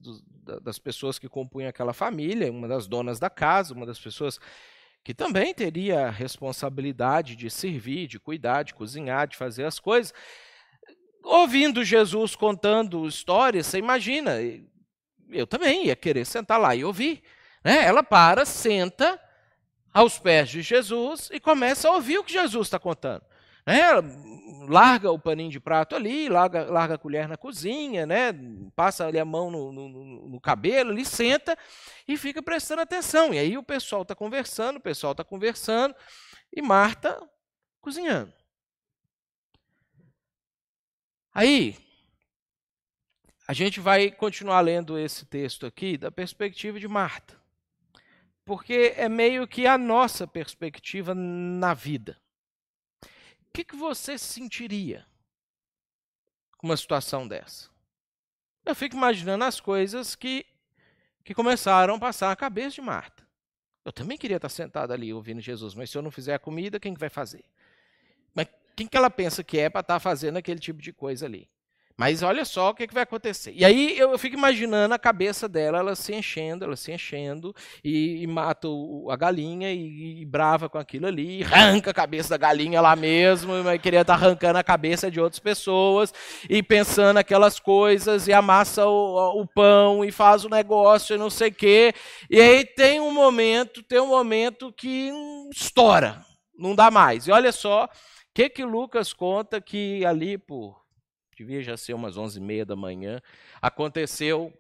das pessoas que compunham aquela família, uma das donas da casa, uma das pessoas que também teria a responsabilidade de servir, de cuidar, de cozinhar, de fazer as coisas. Ouvindo Jesus contando histórias, você imagina, eu também ia querer sentar lá e ouvir. Né? Ela para, senta aos pés de Jesus e começa a ouvir o que Jesus está contando. Né? Larga o paninho de prato ali, larga, larga a colher na cozinha, né? passa ali a mão no, no, no cabelo, ali senta e fica prestando atenção. E aí o pessoal está conversando, o pessoal está conversando e Marta cozinhando. Aí, a gente vai continuar lendo esse texto aqui da perspectiva de Marta. Porque é meio que a nossa perspectiva na vida que, que você sentiria com uma situação dessa? Eu fico imaginando as coisas que, que começaram a passar na cabeça de Marta. Eu também queria estar sentada ali ouvindo Jesus, mas se eu não fizer a comida, quem que vai fazer? Mas quem que ela pensa que é para estar fazendo aquele tipo de coisa ali? Mas olha só o que, que vai acontecer. E aí eu, fico imaginando a cabeça dela, ela se enchendo, ela se enchendo, e, e mata o, a galinha e, e, brava com aquilo ali, arranca a cabeça da galinha lá mesmo, e queria estar tá arrancando a cabeça de outras pessoas, e pensando aquelas coisas, e amassa o, o pão, e faz o negócio, e não sei o quê. E aí tem um momento, tem um momento que estoura, não dá mais. E olha só, o que, que Lucas conta que ali por devia já ser umas onze e meia da manhã, aconteceu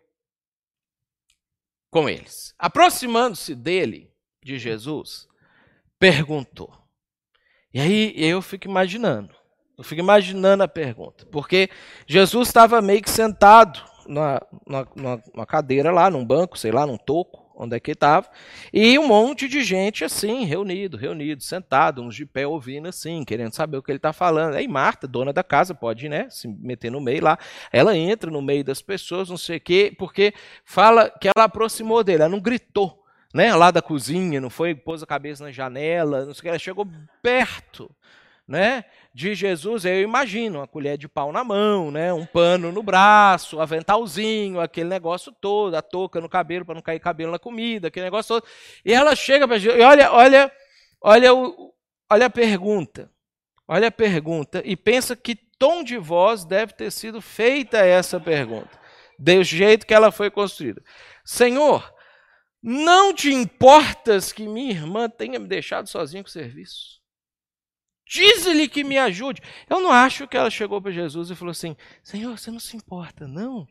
com eles. Aproximando-se dele, de Jesus, perguntou. E aí eu fico imaginando, eu fico imaginando a pergunta, porque Jesus estava meio que sentado na, na, numa cadeira lá, num banco, sei lá, num toco, onde é que estava, e um monte de gente assim, reunido, reunido, sentado, uns de pé ouvindo assim, querendo saber o que ele está falando. Aí Marta, dona da casa, pode né, se meter no meio lá, ela entra no meio das pessoas, não sei o quê, porque fala que ela aproximou dele, ela não gritou, né, lá da cozinha, não foi, pôs a cabeça na janela, não sei o que, ela chegou perto, né, de Jesus, eu imagino, uma colher de pau na mão, né, um pano no braço, aventalzinho, aquele negócio todo, a touca no cabelo para não cair cabelo na comida, aquele negócio todo. E ela chega para Jesus, e olha, olha, olha, o, olha a pergunta, olha a pergunta, e pensa que tom de voz deve ter sido feita essa pergunta, do jeito que ela foi construída. Senhor, não te importas que minha irmã tenha me deixado sozinho com o serviço? Diz-lhe que me ajude. Eu não acho que ela chegou para Jesus e falou assim: Senhor, você não se importa, não.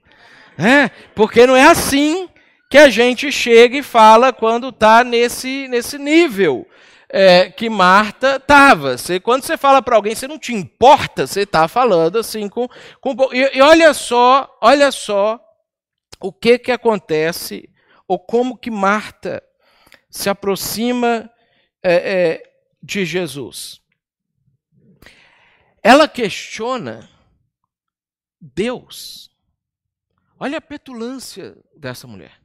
É, porque não é assim que a gente chega e fala quando está nesse, nesse nível é, que Marta estava. Quando você fala para alguém, você não te importa, você está falando assim com. com e, e olha só, olha só o que, que acontece, ou como que Marta se aproxima é, é, de Jesus. Ela questiona Deus. Olha a petulância dessa mulher,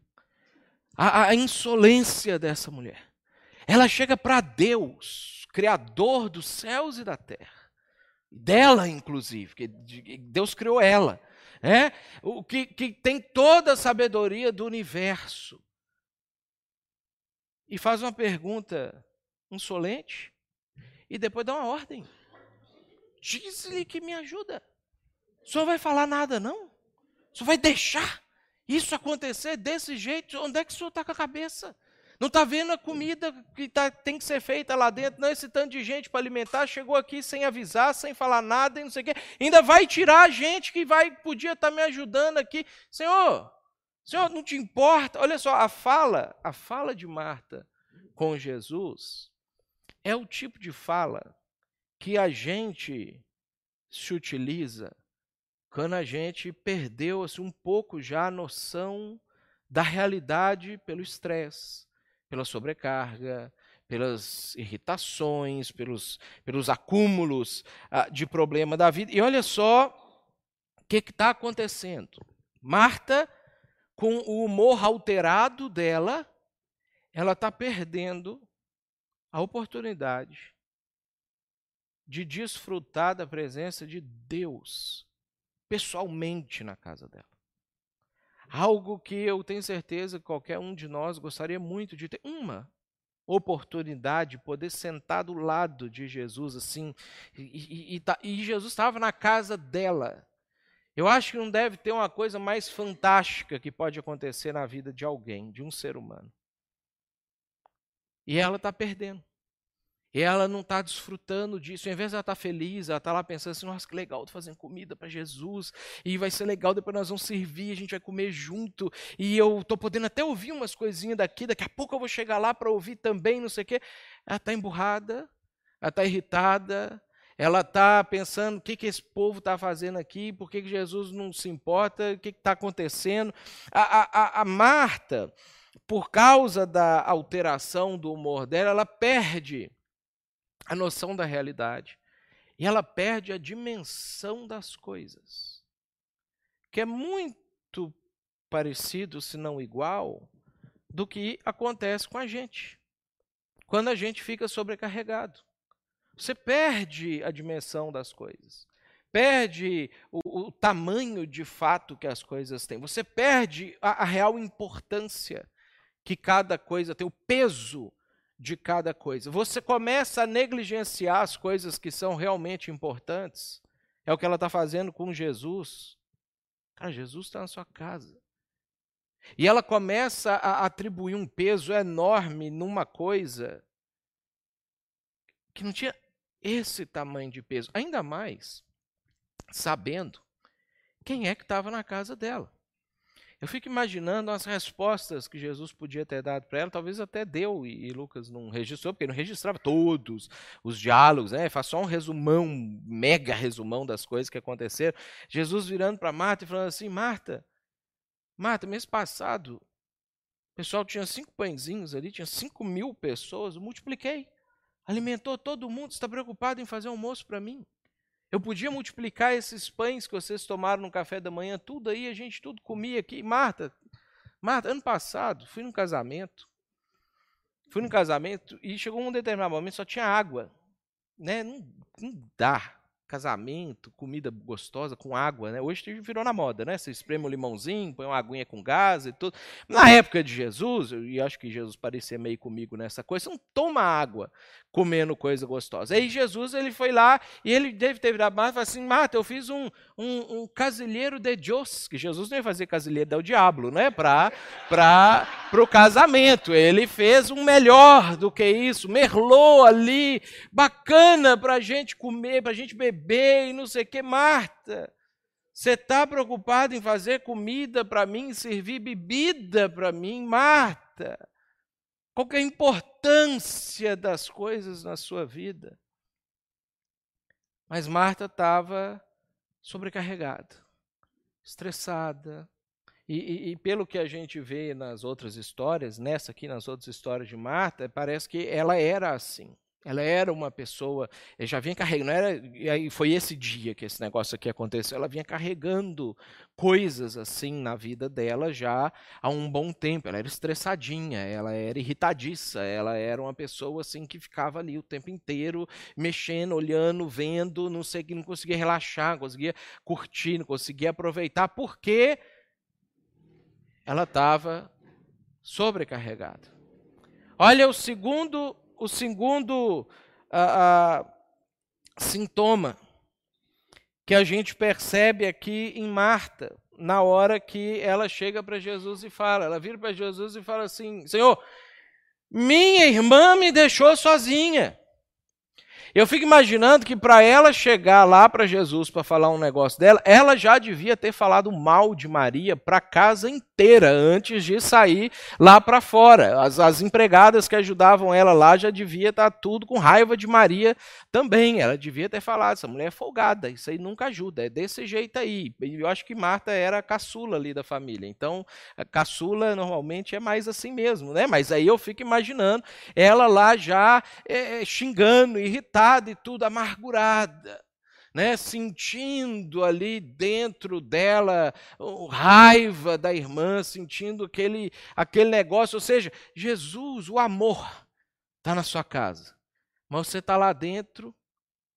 a, a insolência dessa mulher. Ela chega para Deus, Criador dos céus e da terra, dela inclusive, que Deus criou ela, é? o que, que tem toda a sabedoria do universo, e faz uma pergunta insolente e depois dá uma ordem. Diz-lhe que me ajuda. Senhor vai falar nada, não? Senhor vai deixar isso acontecer desse jeito? Onde é que o senhor está com a cabeça? Não está vendo a comida que tá, tem que ser feita lá dentro? Não, esse tanto de gente para alimentar chegou aqui sem avisar, sem falar nada e não sei o quê. Ainda vai tirar a gente que vai podia estar tá me ajudando aqui. Senhor, Senhor, não te importa? Olha só, a fala, a fala de Marta com Jesus é o tipo de fala que a gente se utiliza quando a gente perdeu assim, um pouco já a noção da realidade pelo estresse, pela sobrecarga, pelas irritações, pelos, pelos acúmulos ah, de problema da vida. E olha só o que está acontecendo. Marta, com o humor alterado dela, ela está perdendo a oportunidade de desfrutar da presença de Deus pessoalmente na casa dela. Algo que eu tenho certeza que qualquer um de nós gostaria muito de ter uma oportunidade de poder sentar do lado de Jesus assim, e, e, e, tá, e Jesus estava na casa dela. Eu acho que não deve ter uma coisa mais fantástica que pode acontecer na vida de alguém, de um ser humano. E ela está perdendo. E ela não está desfrutando disso. Em vez de ela estar tá feliz, ela está lá pensando assim: nossa, que legal, estou fazendo comida para Jesus. E vai ser legal, depois nós vamos servir, a gente vai comer junto. E eu estou podendo até ouvir umas coisinhas daqui. Daqui a pouco eu vou chegar lá para ouvir também, não sei o quê. Ela está emburrada, ela está irritada. Ela está pensando o que, que esse povo está fazendo aqui, por que, que Jesus não se importa, o que está acontecendo. A, a, a Marta, por causa da alteração do humor dela, ela perde a noção da realidade. E ela perde a dimensão das coisas. Que é muito parecido, se não igual, do que acontece com a gente. Quando a gente fica sobrecarregado. Você perde a dimensão das coisas. perde o, o tamanho de fato que as coisas têm, você perde a, a real importância que cada coisa tem, o peso de cada coisa. Você começa a negligenciar as coisas que são realmente importantes. É o que ela está fazendo com Jesus. Cara, Jesus está na sua casa. E ela começa a atribuir um peso enorme numa coisa que não tinha esse tamanho de peso. Ainda mais sabendo quem é que estava na casa dela. Eu fico imaginando as respostas que Jesus podia ter dado para ela, talvez até deu, e, Lucas não registrou, porque não registrava todos os diálogos, né? faz só um resumão, um mega resumão das coisas que aconteceram. Jesus virando para Marta e falando assim: Marta, Marta, mês passado, o pessoal tinha cinco pãezinhos ali, tinha cinco mil pessoas, eu multipliquei. Alimentou todo mundo, está preocupado em fazer almoço para mim? Eu podia multiplicar esses pães que vocês tomaram no café da manhã, tudo aí, a gente tudo comia aqui. Marta, Marta, ano passado, fui num casamento. Fui num casamento e chegou um determinado momento, só tinha água. Né? Não, não dá casamento, comida gostosa com água, né? Hoje virou na moda, né? Você espreme um limãozinho, põe uma aguinha com gás e tudo. Na época de Jesus, e acho que Jesus parecia meio comigo nessa coisa, você não toma água comendo coisa gostosa. Aí Jesus, ele foi lá e ele deve ter virado Marta e falou assim, Marta, eu fiz um, um, um casilheiro de Deus, que Jesus não ia fazer casilheiro do diabo, né? Para o casamento. Ele fez um melhor do que isso, merlot ali, bacana para a gente comer, para a gente beber e não sei o que. Marta, você está preocupada em fazer comida para mim, servir bebida para mim? Marta, qual é a importância das coisas na sua vida? Mas Marta estava sobrecarregada, estressada. E, e, e, pelo que a gente vê nas outras histórias, nessa aqui, nas outras histórias de Marta, parece que ela era assim. Ela era uma pessoa, já vinha carregando, era, e aí foi esse dia que esse negócio aqui aconteceu, ela vinha carregando coisas assim na vida dela já há um bom tempo. Ela era estressadinha, ela era irritadiça, ela era uma pessoa assim que ficava ali o tempo inteiro mexendo, olhando, vendo, não sei que não conseguia relaxar, não conseguia curtir, não conseguia aproveitar, porque ela estava sobrecarregada. Olha o segundo o segundo ah, ah, sintoma que a gente percebe aqui em Marta, na hora que ela chega para Jesus e fala, ela vira para Jesus e fala assim: Senhor, minha irmã me deixou sozinha. Eu fico imaginando que para ela chegar lá para Jesus para falar um negócio dela, ela já devia ter falado mal de Maria para a casa inteira antes de sair lá para fora. As, as, empregadas que ajudavam ela lá já devia estar tá tudo com raiva de Maria também. Ela devia ter falado: essa mulher é folgada, isso aí nunca ajuda, é desse jeito aí. Eu acho que Marta era caçula ali da família. Então, caçula normalmente é mais assim mesmo, né? Mas aí eu fico imaginando ela lá já é, xingando, irritada e tudo, amargurada. Né, sentindo ali dentro dela raiva da irmã, sentindo aquele, aquele negócio. Ou seja, Jesus, o amor, está na sua casa. Mas você está lá dentro,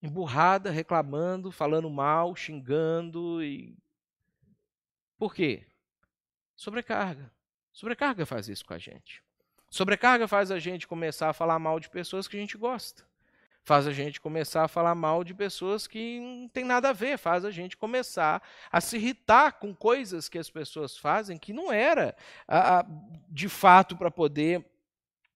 emburrada, reclamando, falando mal, xingando. E... Por quê? Sobrecarga. Sobrecarga faz isso com a gente. Sobrecarga faz a gente começar a falar mal de pessoas que a gente gosta faz a gente começar a falar mal de pessoas que não tem nada a ver, faz a gente começar a se irritar com coisas que as pessoas fazem que não era a, a, de fato para poder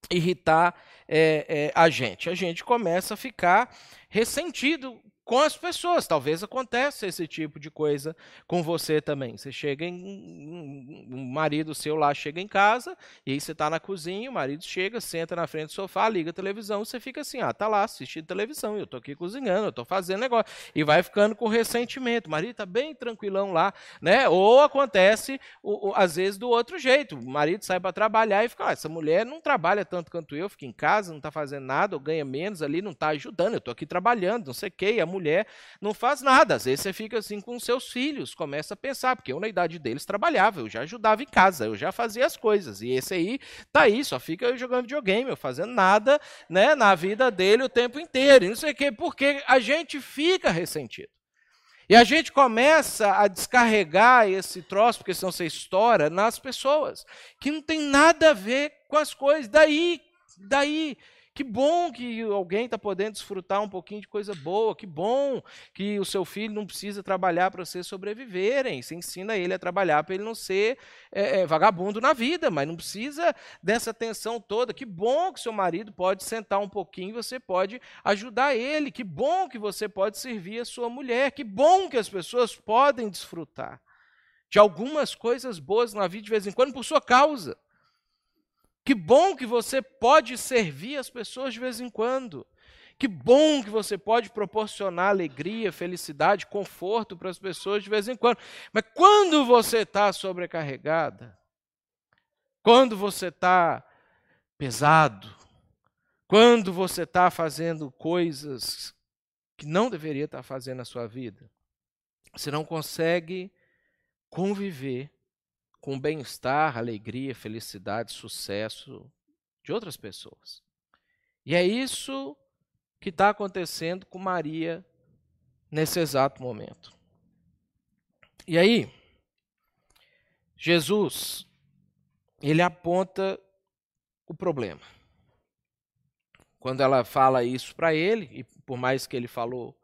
irritar é, é, a gente. A gente começa a ficar ressentido com as pessoas. Talvez aconteça esse tipo de coisa com você também. Você chega em. Um marido seu lá chega em casa, e aí você está na cozinha, o marido chega, senta na frente do sofá, liga a televisão, você fica assim, ah, tá lá assistindo televisão, eu estou aqui cozinhando, eu estou fazendo negócio. E vai ficando com ressentimento. O marido está bem tranquilão lá, né? Ou acontece, o, o, às vezes, do outro jeito. O marido sai para trabalhar e fica, ah, essa mulher não trabalha tanto quanto eu, fica em casa, não está fazendo nada, ou ganha menos ali, não está ajudando, eu estou aqui trabalhando, não sei o quê, a mulher não faz nada. Às vezes você fica assim com seus filhos, começa a pensar, porque eu na idade deles trabalhava, eu já ajudava em casa, eu já fazia as coisas. E esse aí tá aí, só fica jogando videogame, eu fazendo nada, né, na vida dele o tempo inteiro. E não sei o quê, porque a gente fica ressentido. E a gente começa a descarregar esse troço, porque senão você estoura, nas pessoas, que não tem nada a ver com as coisas. Daí, daí, que bom que alguém está podendo desfrutar um pouquinho de coisa boa. Que bom que o seu filho não precisa trabalhar para vocês sobreviverem. Você ensina ele a trabalhar para ele não ser é, é, vagabundo na vida, mas não precisa dessa tensão toda. Que bom que seu marido pode sentar um pouquinho e você pode ajudar ele. Que bom que você pode servir a sua mulher. Que bom que as pessoas podem desfrutar de algumas coisas boas na vida de vez em quando por sua causa. Que bom que você pode servir as pessoas de vez em quando. Que bom que você pode proporcionar alegria, felicidade, conforto para as pessoas de vez em quando. Mas quando você está sobrecarregada, quando você está pesado, quando você está fazendo coisas que não deveria estar tá fazendo na sua vida, você não consegue conviver com bem-estar, alegria, felicidade, sucesso de outras pessoas. E é isso que está acontecendo com Maria nesse exato momento. E aí, Jesus, ele aponta o problema. Quando ela fala isso para ele, e por mais que ele falou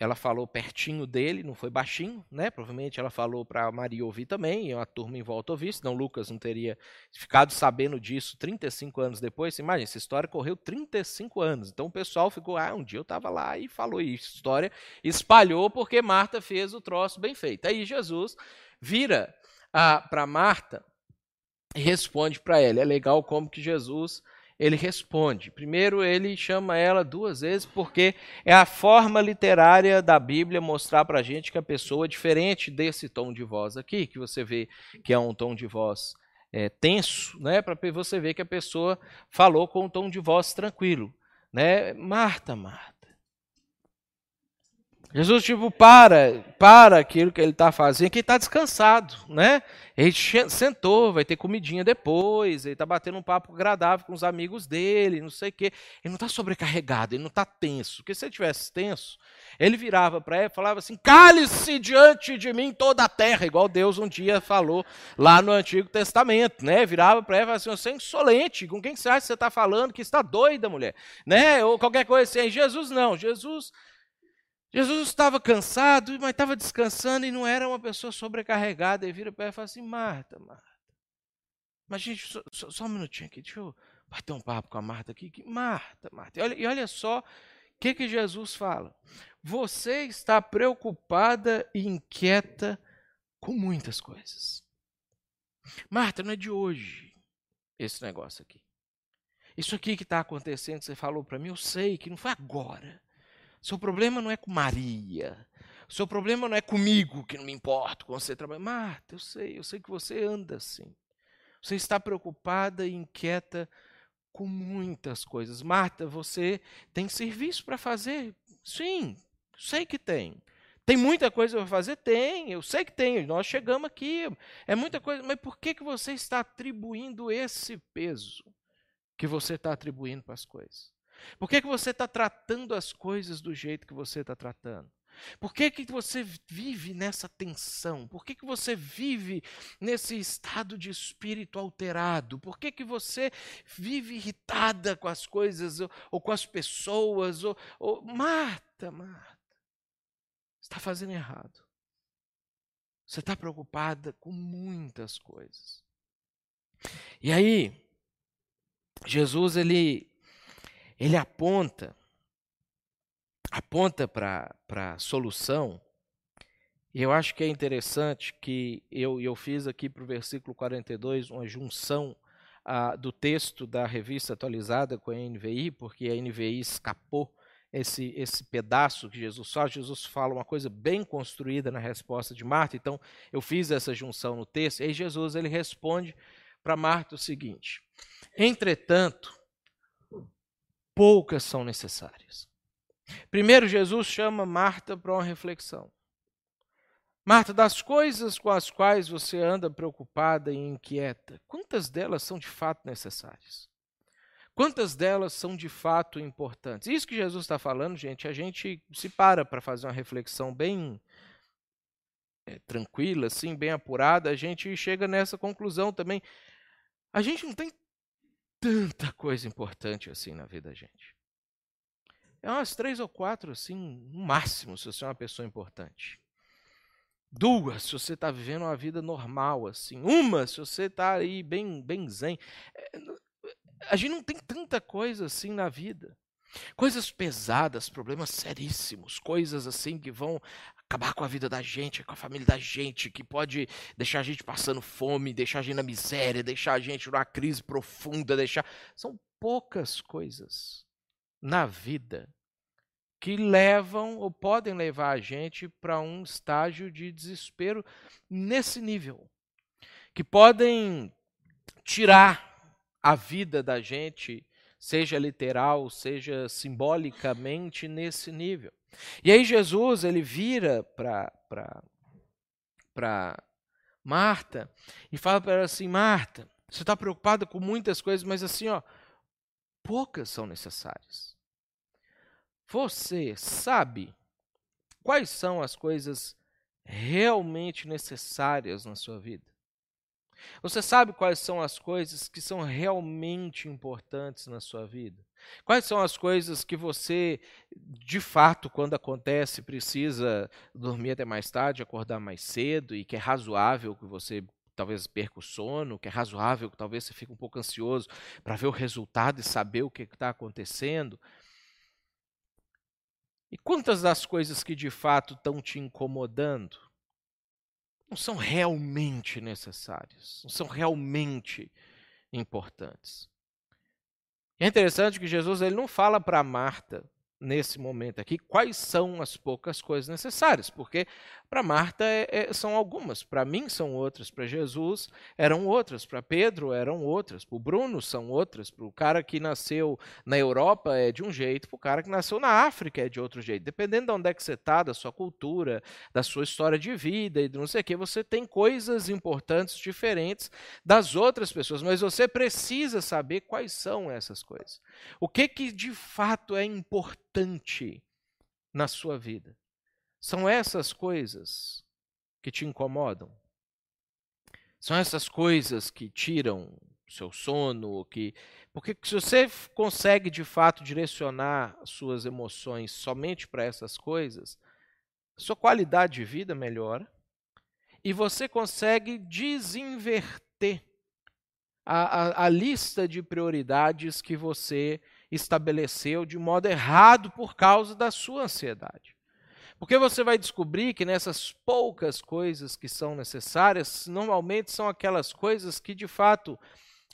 ela falou pertinho dele, não foi baixinho, né? Provavelmente ela falou para Maria ouvir também, e a turma em volta ouvir, senão Lucas não teria ficado sabendo disso 35 anos depois. Imagina, essa história correu 35 anos. Então o pessoal ficou, ah, um dia eu estava lá e falou isso. História espalhou porque Marta fez o troço bem feito. Aí Jesus vira ah, para Marta e responde para ela. É legal como que Jesus ele responde. Primeiro, ele chama ela duas vezes, porque é a forma literária da Bíblia mostrar para a gente que a pessoa é diferente desse tom de voz aqui, que você vê que é um tom de voz é, tenso, né, para você ver que a pessoa falou com um tom de voz tranquilo. Né? Marta, Marta. Jesus, tipo, para, para aquilo que ele está fazendo, que ele está descansado, né? Ele sentou, vai ter comidinha depois, ele está batendo um papo agradável com os amigos dele, não sei o quê. Ele não está sobrecarregado, ele não está tenso. Porque se ele tivesse tenso, ele virava para ela e falava assim: cale-se diante de mim toda a terra, igual Deus um dia falou lá no Antigo Testamento, né? Virava para ela e falava assim: você é insolente, com quem você acha que você está falando? Que está doida, mulher, né? Ou qualquer coisa assim. Jesus não, Jesus Jesus estava cansado, mas estava descansando e não era uma pessoa sobrecarregada. E vira para e fala assim: Marta, Marta. Mas, gente, só, só, só, um minutinho aqui, deixa eu bater um papo com a Marta aqui. Marta, Marta. E olha, e olha só o que, que Jesus fala. Você está preocupada e inquieta com muitas coisas. Marta, não é de hoje esse negócio aqui. Isso aqui que está acontecendo, que você falou para mim, eu sei que não foi agora. Seu problema não é com Maria. Seu problema não é comigo, que não me importo com você trabalha. Marta, eu sei, eu sei que você anda assim. Você está preocupada e inquieta com muitas coisas. Marta, você tem serviço para fazer? Sim, sei que tem. Tem muita coisa para fazer? Tem, eu sei que tem. Nós chegamos aqui, é muita coisa. Mas por que, que você está atribuindo esse peso que você está atribuindo para as coisas? Por que, que você está tratando as coisas do jeito que você está tratando? Por que, que você vive nessa tensão? Por que, que você vive nesse estado de espírito alterado? Por que, que você vive irritada com as coisas ou, ou com as pessoas? Ou, ou... Marta, Marta, está fazendo errado. Você está preocupada com muitas coisas. E aí, Jesus ele ele aponta aponta para a solução. E eu acho que é interessante que eu, eu fiz aqui para o versículo 42 uma junção do texto da revista atualizada com a NVI, porque a NVI escapou esse, esse pedaço que Jesus fala. Jesus fala uma coisa bem construída na resposta de Marta, então eu fiz essa junção no texto. E Jesus ele responde para Marta o seguinte: Entretanto, poucas são necessárias. Primeiro, Jesus chama Marta para uma reflexão. Marta, das coisas com as quais você anda preocupada e inquieta, quantas delas são de fato necessárias? Quantas delas são de fato importantes? Isso que Jesus está falando, gente, a gente se para para fazer uma reflexão bem é, tranquila, assim, bem apurada, a gente chega nessa conclusão também. A gente não tem tanta coisa importante assim na vida da gente. É umas três ou quatro, assim, no máximo, se você é uma pessoa importante. Duas, se você está vivendo uma vida normal, assim. Uma, se você está aí bem, bem zen. É, a gente não tem tanta coisa assim na vida. Coisas pesadas, problemas seríssimos, coisas assim que vão acabar com a vida da gente, com a família da gente, que pode deixar a gente passando fome, deixar a gente na miséria, deixar a gente numa crise profunda, deixar. São poucas coisas na vida que levam ou podem levar a gente para um estágio de desespero nesse nível, que podem tirar a vida da gente, seja literal, seja simbolicamente, nesse nível. E aí Jesus ele vira para Marta e fala para ela assim: Marta, você está preocupada com muitas coisas, mas assim, ó, poucas são necessárias. Você sabe quais são as coisas realmente necessárias na sua vida? Você sabe quais são as coisas que são realmente importantes na sua vida? Quais são as coisas que você, de fato, quando acontece, precisa dormir até mais tarde, acordar mais cedo e que é razoável que você talvez perca o sono, que é razoável que talvez você fique um pouco ansioso para ver o resultado e saber o que está acontecendo? E quantas das coisas que de fato estão te incomodando não são realmente necessárias, não são realmente importantes. É interessante que Jesus ele não fala para Marta nesse momento aqui quais são as poucas coisas necessárias, porque para Marta é, é, são algumas, para mim são outras, para Jesus eram outras, para Pedro eram outras, para o Bruno são outras, para o cara que nasceu na Europa é de um jeito, para o cara que nasceu na África é de outro jeito. Dependendo de onde é que você está, da sua cultura, da sua história de vida e de não sei o que, você tem coisas importantes diferentes das outras pessoas, mas você precisa saber quais são essas coisas. O que, que de fato é importante na sua vida? São essas coisas que te incomodam? São essas coisas que tiram o seu sono, que porque se você consegue de fato direcionar suas emoções somente para essas coisas, sua qualidade de vida melhora e você consegue desinverter a, a, a lista de prioridades que você estabeleceu de modo errado por causa da sua ansiedade. Porque você vai descobrir que nessas poucas coisas que são necessárias, normalmente são aquelas coisas que de fato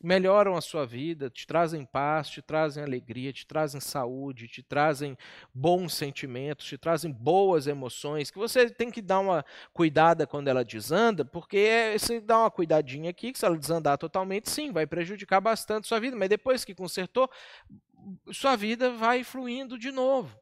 melhoram a sua vida, te trazem paz, te trazem alegria, te trazem saúde, te trazem bons sentimentos, te trazem boas emoções, que você tem que dar uma cuidada quando ela desanda, porque é, você dá uma cuidadinha aqui, que se ela desandar totalmente, sim, vai prejudicar bastante sua vida, mas depois que consertou, sua vida vai fluindo de novo.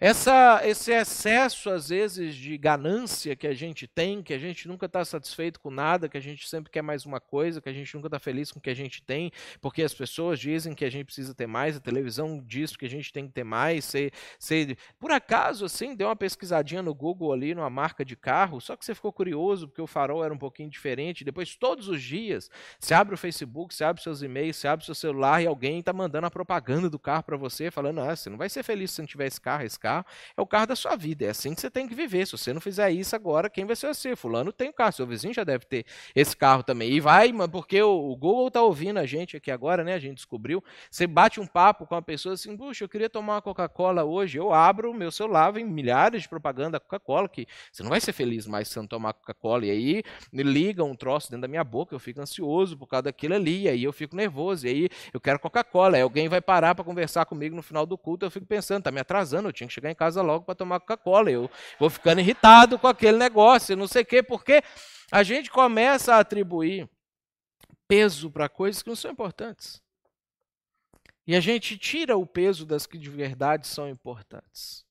Essa, esse excesso, às vezes, de ganância que a gente tem, que a gente nunca está satisfeito com nada, que a gente sempre quer mais uma coisa, que a gente nunca está feliz com o que a gente tem, porque as pessoas dizem que a gente precisa ter mais, a televisão diz que a gente tem que ter mais. Você, você, por acaso, assim, deu uma pesquisadinha no Google ali, numa marca de carro, só que você ficou curioso, porque o farol era um pouquinho diferente. Depois, todos os dias, você abre o Facebook, você abre seus e-mails, você abre seu celular e alguém está mandando a propaganda do carro para você, falando: ah, você não vai ser feliz se não tiver esse carro, esse carro é o carro da sua vida. É assim que você tem que viver. Se você não fizer isso agora, quem vai ser você? Fulano tem o carro, seu vizinho já deve ter esse carro também. E vai, porque o, Google está ouvindo a gente aqui agora, né? A gente descobriu. Você bate um papo com uma pessoa assim, puxa, eu queria tomar uma Coca-Cola hoje. Eu abro o meu celular, vem milhares de propaganda da Coca-Cola, que você não vai ser feliz mais se não tomar Coca-Cola. E aí me liga um troço dentro da minha boca, eu fico ansioso por causa daquilo ali, e aí eu fico nervoso, e aí eu quero Coca-Cola. Aí alguém vai parar para conversar comigo no final do culto, eu fico pensando, tá me atrasando, eu tinha que chegar em casa logo para tomar Coca-Cola. Eu vou ficando irritado com aquele negócio, não sei o quê, porque a gente começa a atribuir peso para coisas que não são importantes. E a gente tira o peso das que de verdade são importantes.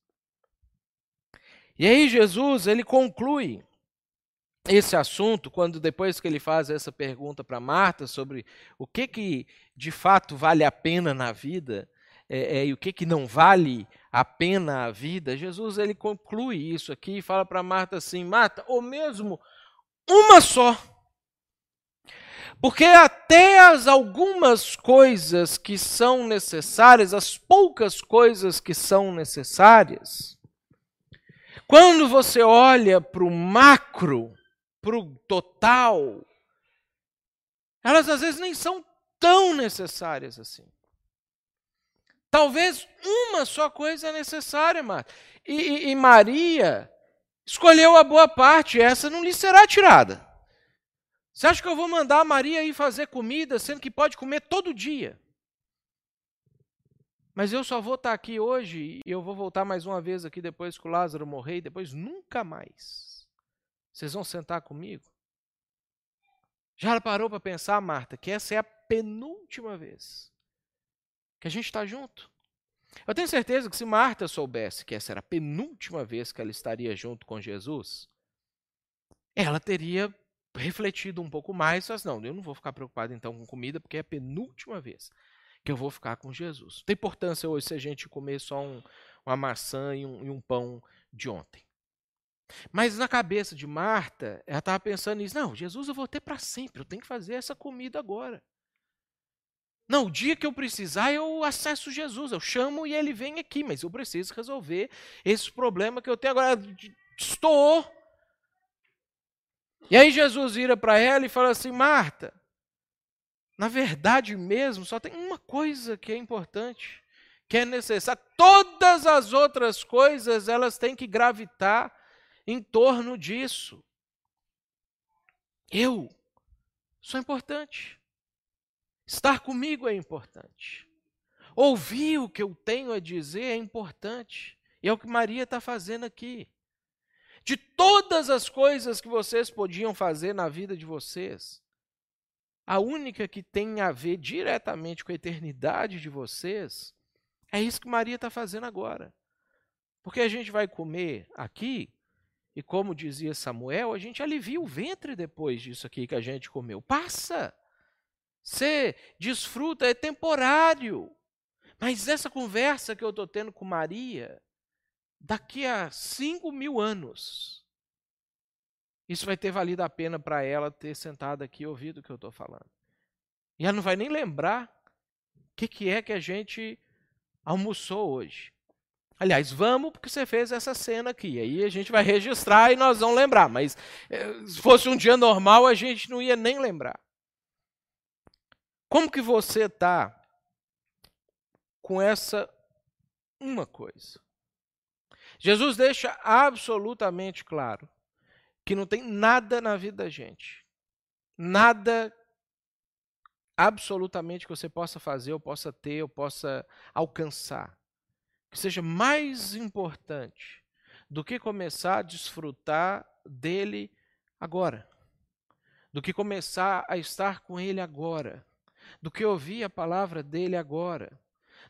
E aí Jesus, ele conclui esse assunto, quando depois que ele faz essa pergunta para Marta sobre o que, que de fato vale a pena na vida é, é, e o que, que não vale a pena a vida, Jesus ele conclui isso aqui e fala para Marta assim: Marta, ou mesmo uma só. Porque até as algumas coisas que são necessárias, as poucas coisas que são necessárias, quando você olha para o macro, para o total, elas às vezes nem são tão necessárias assim. Talvez uma só coisa é necessária, Marta. E, e, e Maria escolheu a boa parte, essa não lhe será tirada. Você acha que eu vou mandar a Maria ir fazer comida, sendo que pode comer todo dia? Mas eu só vou estar aqui hoje e eu vou voltar mais uma vez aqui depois que o Lázaro morrer e depois nunca mais. Vocês vão sentar comigo? Já parou para pensar, Marta, que essa é a penúltima vez que a gente está junto? Eu tenho certeza que se Marta soubesse que essa era a penúltima vez que ela estaria junto com Jesus, ela teria refletido um pouco mais, mas não, eu não vou ficar preocupado então com comida, porque é a penúltima vez que eu vou ficar com Jesus. Não tem importância hoje se a gente comer só um, uma maçã e um, e um pão de ontem. Mas na cabeça de Marta, ela estava pensando nisso. Não, Jesus eu vou ter para sempre, eu tenho que fazer essa comida agora. Não, o dia que eu precisar, eu acesso Jesus, eu chamo e ele vem aqui, mas eu preciso resolver esse problema que eu tenho agora. Estou. E aí Jesus vira para ela e fala assim: Marta, na verdade mesmo, só tem uma coisa que é importante, que é necessária. Todas as outras coisas, elas têm que gravitar em torno disso. Eu sou importante. Estar comigo é importante. Ouvir o que eu tenho a dizer é importante. E é o que Maria está fazendo aqui. De todas as coisas que vocês podiam fazer na vida de vocês, a única que tem a ver diretamente com a eternidade de vocês é isso que Maria está fazendo agora. Porque a gente vai comer aqui e como dizia Samuel, a gente alivia o ventre depois disso aqui que a gente comeu. Passa. Você desfruta, é temporário. Mas essa conversa que eu estou tendo com Maria, daqui a cinco mil anos, isso vai ter valido a pena para ela ter sentado aqui e ouvido o que eu estou falando. E ela não vai nem lembrar o que, que é que a gente almoçou hoje. Aliás, vamos porque você fez essa cena aqui. Aí a gente vai registrar e nós vamos lembrar. Mas eh, se fosse um dia normal, a gente não ia nem lembrar. Como que você está com essa uma coisa? Jesus deixa absolutamente claro que não tem nada na vida da gente, nada absolutamente que você possa fazer, ou possa ter, ou possa alcançar, que seja mais importante do que começar a desfrutar dele agora, do que começar a estar com ele agora, do que ouvir a palavra dele agora,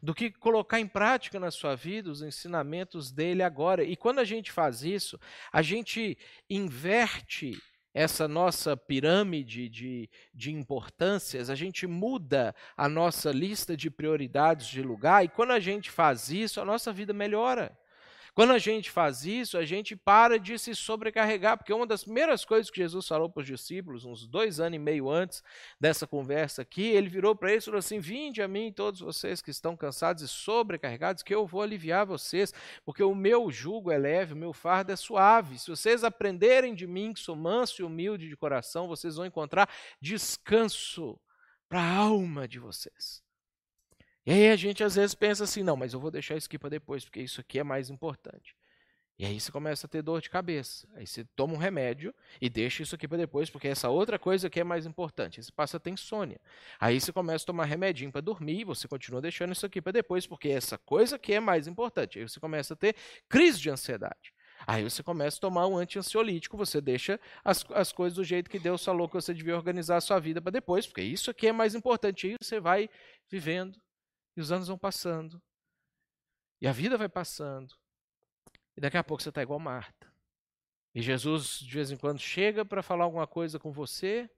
do que colocar em prática na sua vida os ensinamentos dele agora. E quando a gente faz isso, a gente inverte essa nossa pirâmide de, de importâncias, a gente muda a nossa lista de prioridades de lugar, e quando a gente faz isso, a nossa vida melhora. Quando a gente faz isso, a gente para de se sobrecarregar, porque uma das primeiras coisas que Jesus falou para os discípulos, uns dois anos e meio antes dessa conversa aqui, ele virou para eles e falou assim: Vinde a mim, todos vocês que estão cansados e sobrecarregados, que eu vou aliviar vocês, porque o meu jugo é leve, o meu fardo é suave. Se vocês aprenderem de mim, que sou manso e humilde de coração, vocês vão encontrar descanso para a alma de vocês. E aí a gente às vezes pensa assim, não, mas eu vou deixar isso aqui para depois, porque isso aqui é mais importante. E aí você começa a ter dor de cabeça. Aí você toma um remédio e deixa isso aqui para depois, porque essa outra coisa aqui é mais importante. Você passa a ter insônia. Aí você começa a tomar remedinho para dormir e você continua deixando isso aqui para depois, porque essa coisa aqui é mais importante. Aí você começa a ter crise de ansiedade. Aí você começa a tomar um anti-ansiolítico, você deixa as, as coisas do jeito que Deus falou que você devia organizar a sua vida para depois, porque isso aqui é mais importante. Aí você vai vivendo e os anos vão passando. E a vida vai passando. E daqui a pouco você está igual Marta. E Jesus, de vez em quando, chega para falar alguma coisa com você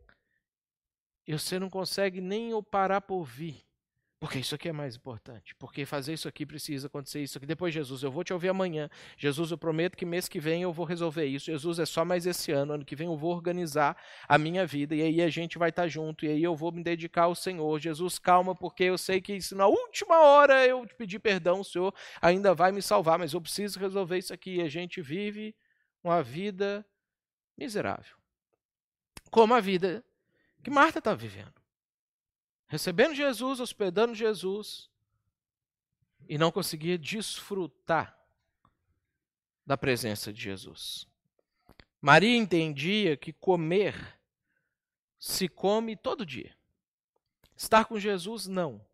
e você não consegue nem parar para ouvir. Porque isso aqui é mais importante. Porque fazer isso aqui precisa acontecer isso aqui. Depois, Jesus, eu vou te ouvir amanhã. Jesus, eu prometo que mês que vem eu vou resolver isso. Jesus, é só mais esse ano. Ano que vem eu vou organizar a minha vida. E aí a gente vai estar junto. E aí eu vou me dedicar ao Senhor. Jesus, calma, porque eu sei que se na última hora eu te pedir perdão, o Senhor ainda vai me salvar. Mas eu preciso resolver isso aqui. E a gente vive uma vida miserável. Como a vida que Marta está vivendo recebendo Jesus, hospedando Jesus, e não conseguia desfrutar da presença de Jesus. Maria entendia que comer se come todo dia. Estar com Jesus, não.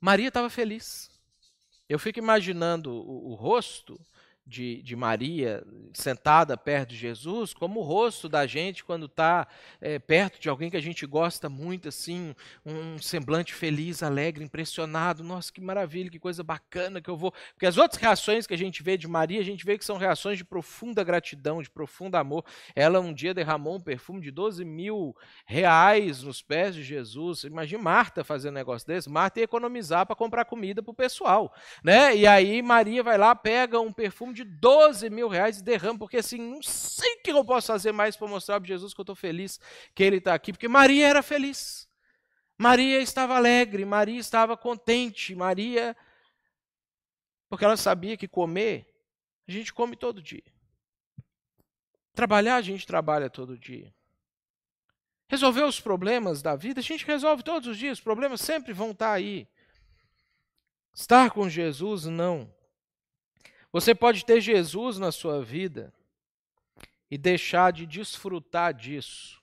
Maria estava feliz. Eu fico imaginando o, o rosto de, de Maria sentada perto de Jesus, como o rosto da gente quando está é, perto de alguém que a gente gosta muito, assim, um semblante feliz, alegre, impressionado. Nossa, que maravilha, que coisa bacana que eu vou. Porque as outras reações que a gente vê de Maria, a gente vê que são reações de profunda gratidão, de profundo amor. Ela um dia derramou um perfume de 12 mil reais nos pés de Jesus. Imagina Marta fazendo um negócio desse. Marta ia economizar para comprar comida para o pessoal. Né? E aí Maria vai lá, pega um perfume de de 12 mil reais e derrama, porque assim, não sei o que eu posso fazer mais para mostrar para Jesus que eu estou feliz que ele está aqui, porque Maria era feliz. Maria estava alegre, Maria estava contente, Maria. Porque ela sabia que comer, a gente come todo dia. Trabalhar, a gente trabalha todo dia. Resolver os problemas da vida, a gente resolve todos os dias, os problemas sempre vão estar aí. Estar com Jesus, não. Você pode ter Jesus na sua vida e deixar de desfrutar disso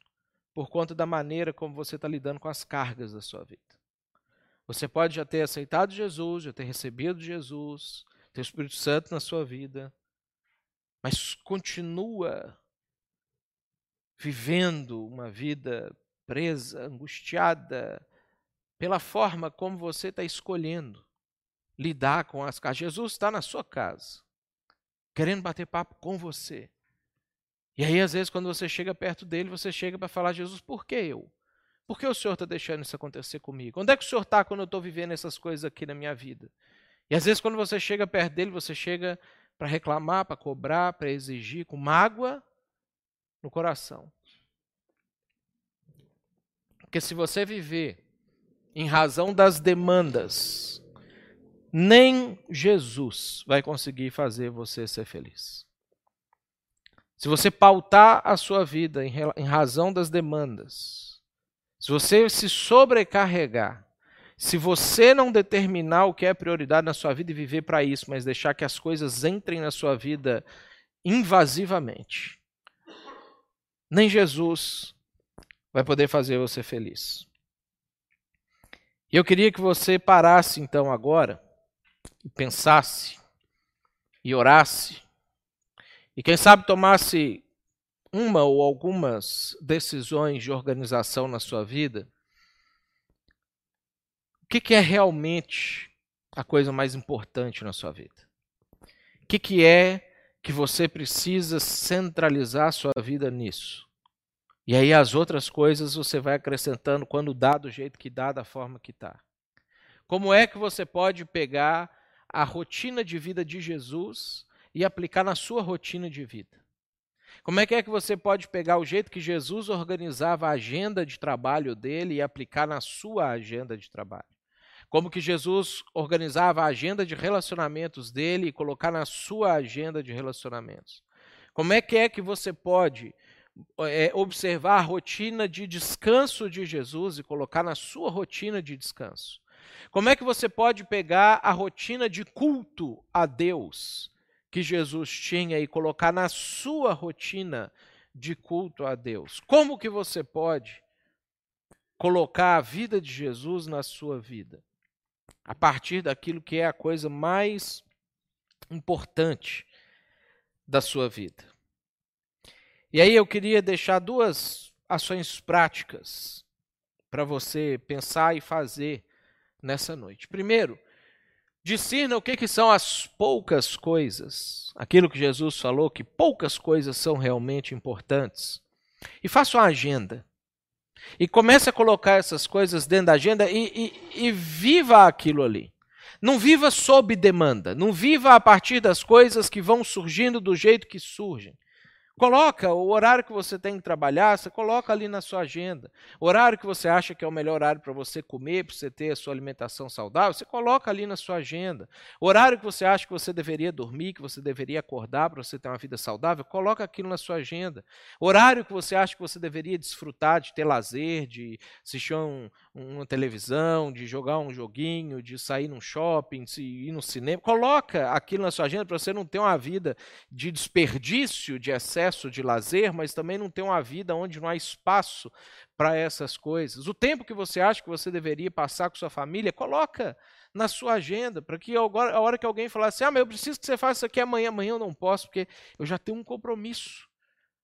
por conta da maneira como você está lidando com as cargas da sua vida. Você pode já ter aceitado Jesus, já ter recebido Jesus, ter o Espírito Santo na sua vida, mas continua vivendo uma vida presa, angustiada, pela forma como você está escolhendo lidar com as casas. Jesus está na sua casa, querendo bater papo com você. E aí, às vezes, quando você chega perto dele, você chega para falar: Jesus, por que eu? Por que o Senhor está deixando isso acontecer comigo? Onde é que o Senhor está quando eu estou vivendo essas coisas aqui na minha vida? E às vezes, quando você chega perto dele, você chega para reclamar, para cobrar, para exigir, com mágoa no coração. Porque se você viver em razão das demandas nem Jesus vai conseguir fazer você ser feliz. Se você pautar a sua vida em razão das demandas, se você se sobrecarregar, se você não determinar o que é prioridade na sua vida e viver para isso, mas deixar que as coisas entrem na sua vida invasivamente, nem Jesus vai poder fazer você feliz. E eu queria que você parasse então agora pensasse e orasse e quem sabe tomasse uma ou algumas decisões de organização na sua vida, o que, que é realmente a coisa mais importante na sua vida? O que, que é que você precisa centralizar a sua vida nisso? E aí as outras coisas você vai acrescentando quando dá do jeito que dá, da forma que está. Como é que você pode pegar a rotina de vida de Jesus e aplicar na sua rotina de vida? Como é que é que você pode pegar o jeito que Jesus organizava a agenda de trabalho dele e aplicar na sua agenda de trabalho? Como que Jesus organizava a agenda de relacionamentos dele e colocar na sua agenda de relacionamentos? Como é que é que você pode é, observar a rotina de descanso de Jesus e colocar na sua rotina de descanso? Como é que você pode pegar a rotina de culto a Deus que Jesus tinha e colocar na sua rotina de culto a Deus? Como que você pode colocar a vida de Jesus na sua vida? A partir daquilo que é a coisa mais importante da sua vida. E aí eu queria deixar duas ações práticas para você pensar e fazer nessa noite. Primeiro, discirna o que, que são as poucas coisas, aquilo que Jesus falou, que poucas coisas são realmente importantes, e faça uma agenda. E comece a colocar essas coisas dentro da agenda e, e, e viva aquilo ali. Não viva sob demanda, não viva a partir das coisas que vão surgindo do jeito que surgem. Coloca o horário que você tem que trabalhar, você coloca ali na sua agenda. O horário que você acha que é o melhor horário para você comer, para você ter a sua alimentação saudável, você coloca ali na sua agenda. O horário que você acha que você deveria dormir, que você deveria acordar para você ter uma vida saudável, coloca aquilo na sua agenda. O horário que você acha que você deveria desfrutar de ter lazer, de assistir um, uma televisão, de jogar um joguinho, de sair num shopping, de ir no cinema, coloca aquilo na sua agenda para você não ter uma vida de desperdício, de excesso excesso de lazer, mas também não tem uma vida onde não há espaço para essas coisas. O tempo que você acha que você deveria passar com sua família, coloca na sua agenda, para que agora, a hora que alguém falar assim, ah, mas eu preciso que você faça isso aqui amanhã, amanhã eu não posso, porque eu já tenho um compromisso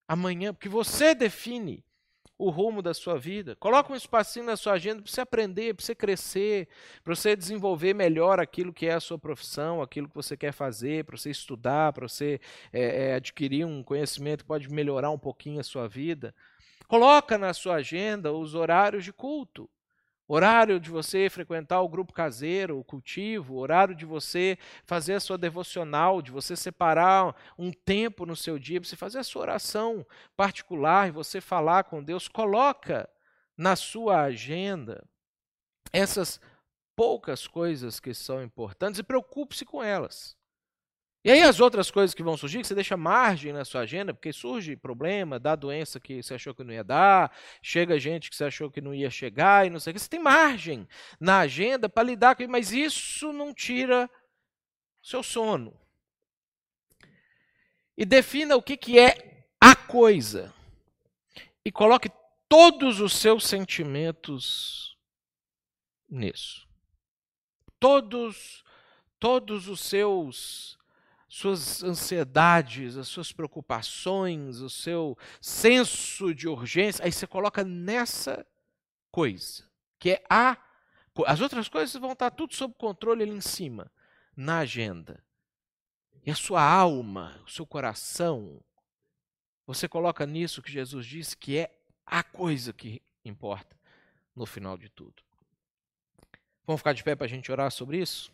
amanhã, porque você define o rumo da sua vida. Coloca um espacinho na sua agenda para você aprender, para você crescer, para você desenvolver melhor aquilo que é a sua profissão, aquilo que você quer fazer, para você estudar, para você é, é, adquirir um conhecimento que pode melhorar um pouquinho a sua vida. Coloca na sua agenda os horários de culto. Horário de você frequentar o grupo caseiro, o cultivo, horário de você fazer a sua devocional, de você separar um tempo no seu dia para você fazer a sua oração particular e você falar com Deus. Coloca na sua agenda essas poucas coisas que são importantes e preocupe-se com elas. E aí as outras coisas que vão surgir, que você deixa margem na sua agenda, porque surge problema, dá doença que você achou que não ia dar, chega gente que você achou que não ia chegar e não sei o que. Você tem margem na agenda para lidar com isso, mas isso não tira seu sono. E defina o que, que é a coisa. E coloque todos os seus sentimentos nisso. Todos, todos os seus suas ansiedades, as suas preocupações, o seu senso de urgência, aí você coloca nessa coisa, que é a. As outras coisas vão estar tudo sob controle ali em cima, na agenda. E a sua alma, o seu coração, você coloca nisso que Jesus disse que é a coisa que importa no final de tudo. Vamos ficar de pé para a gente orar sobre isso?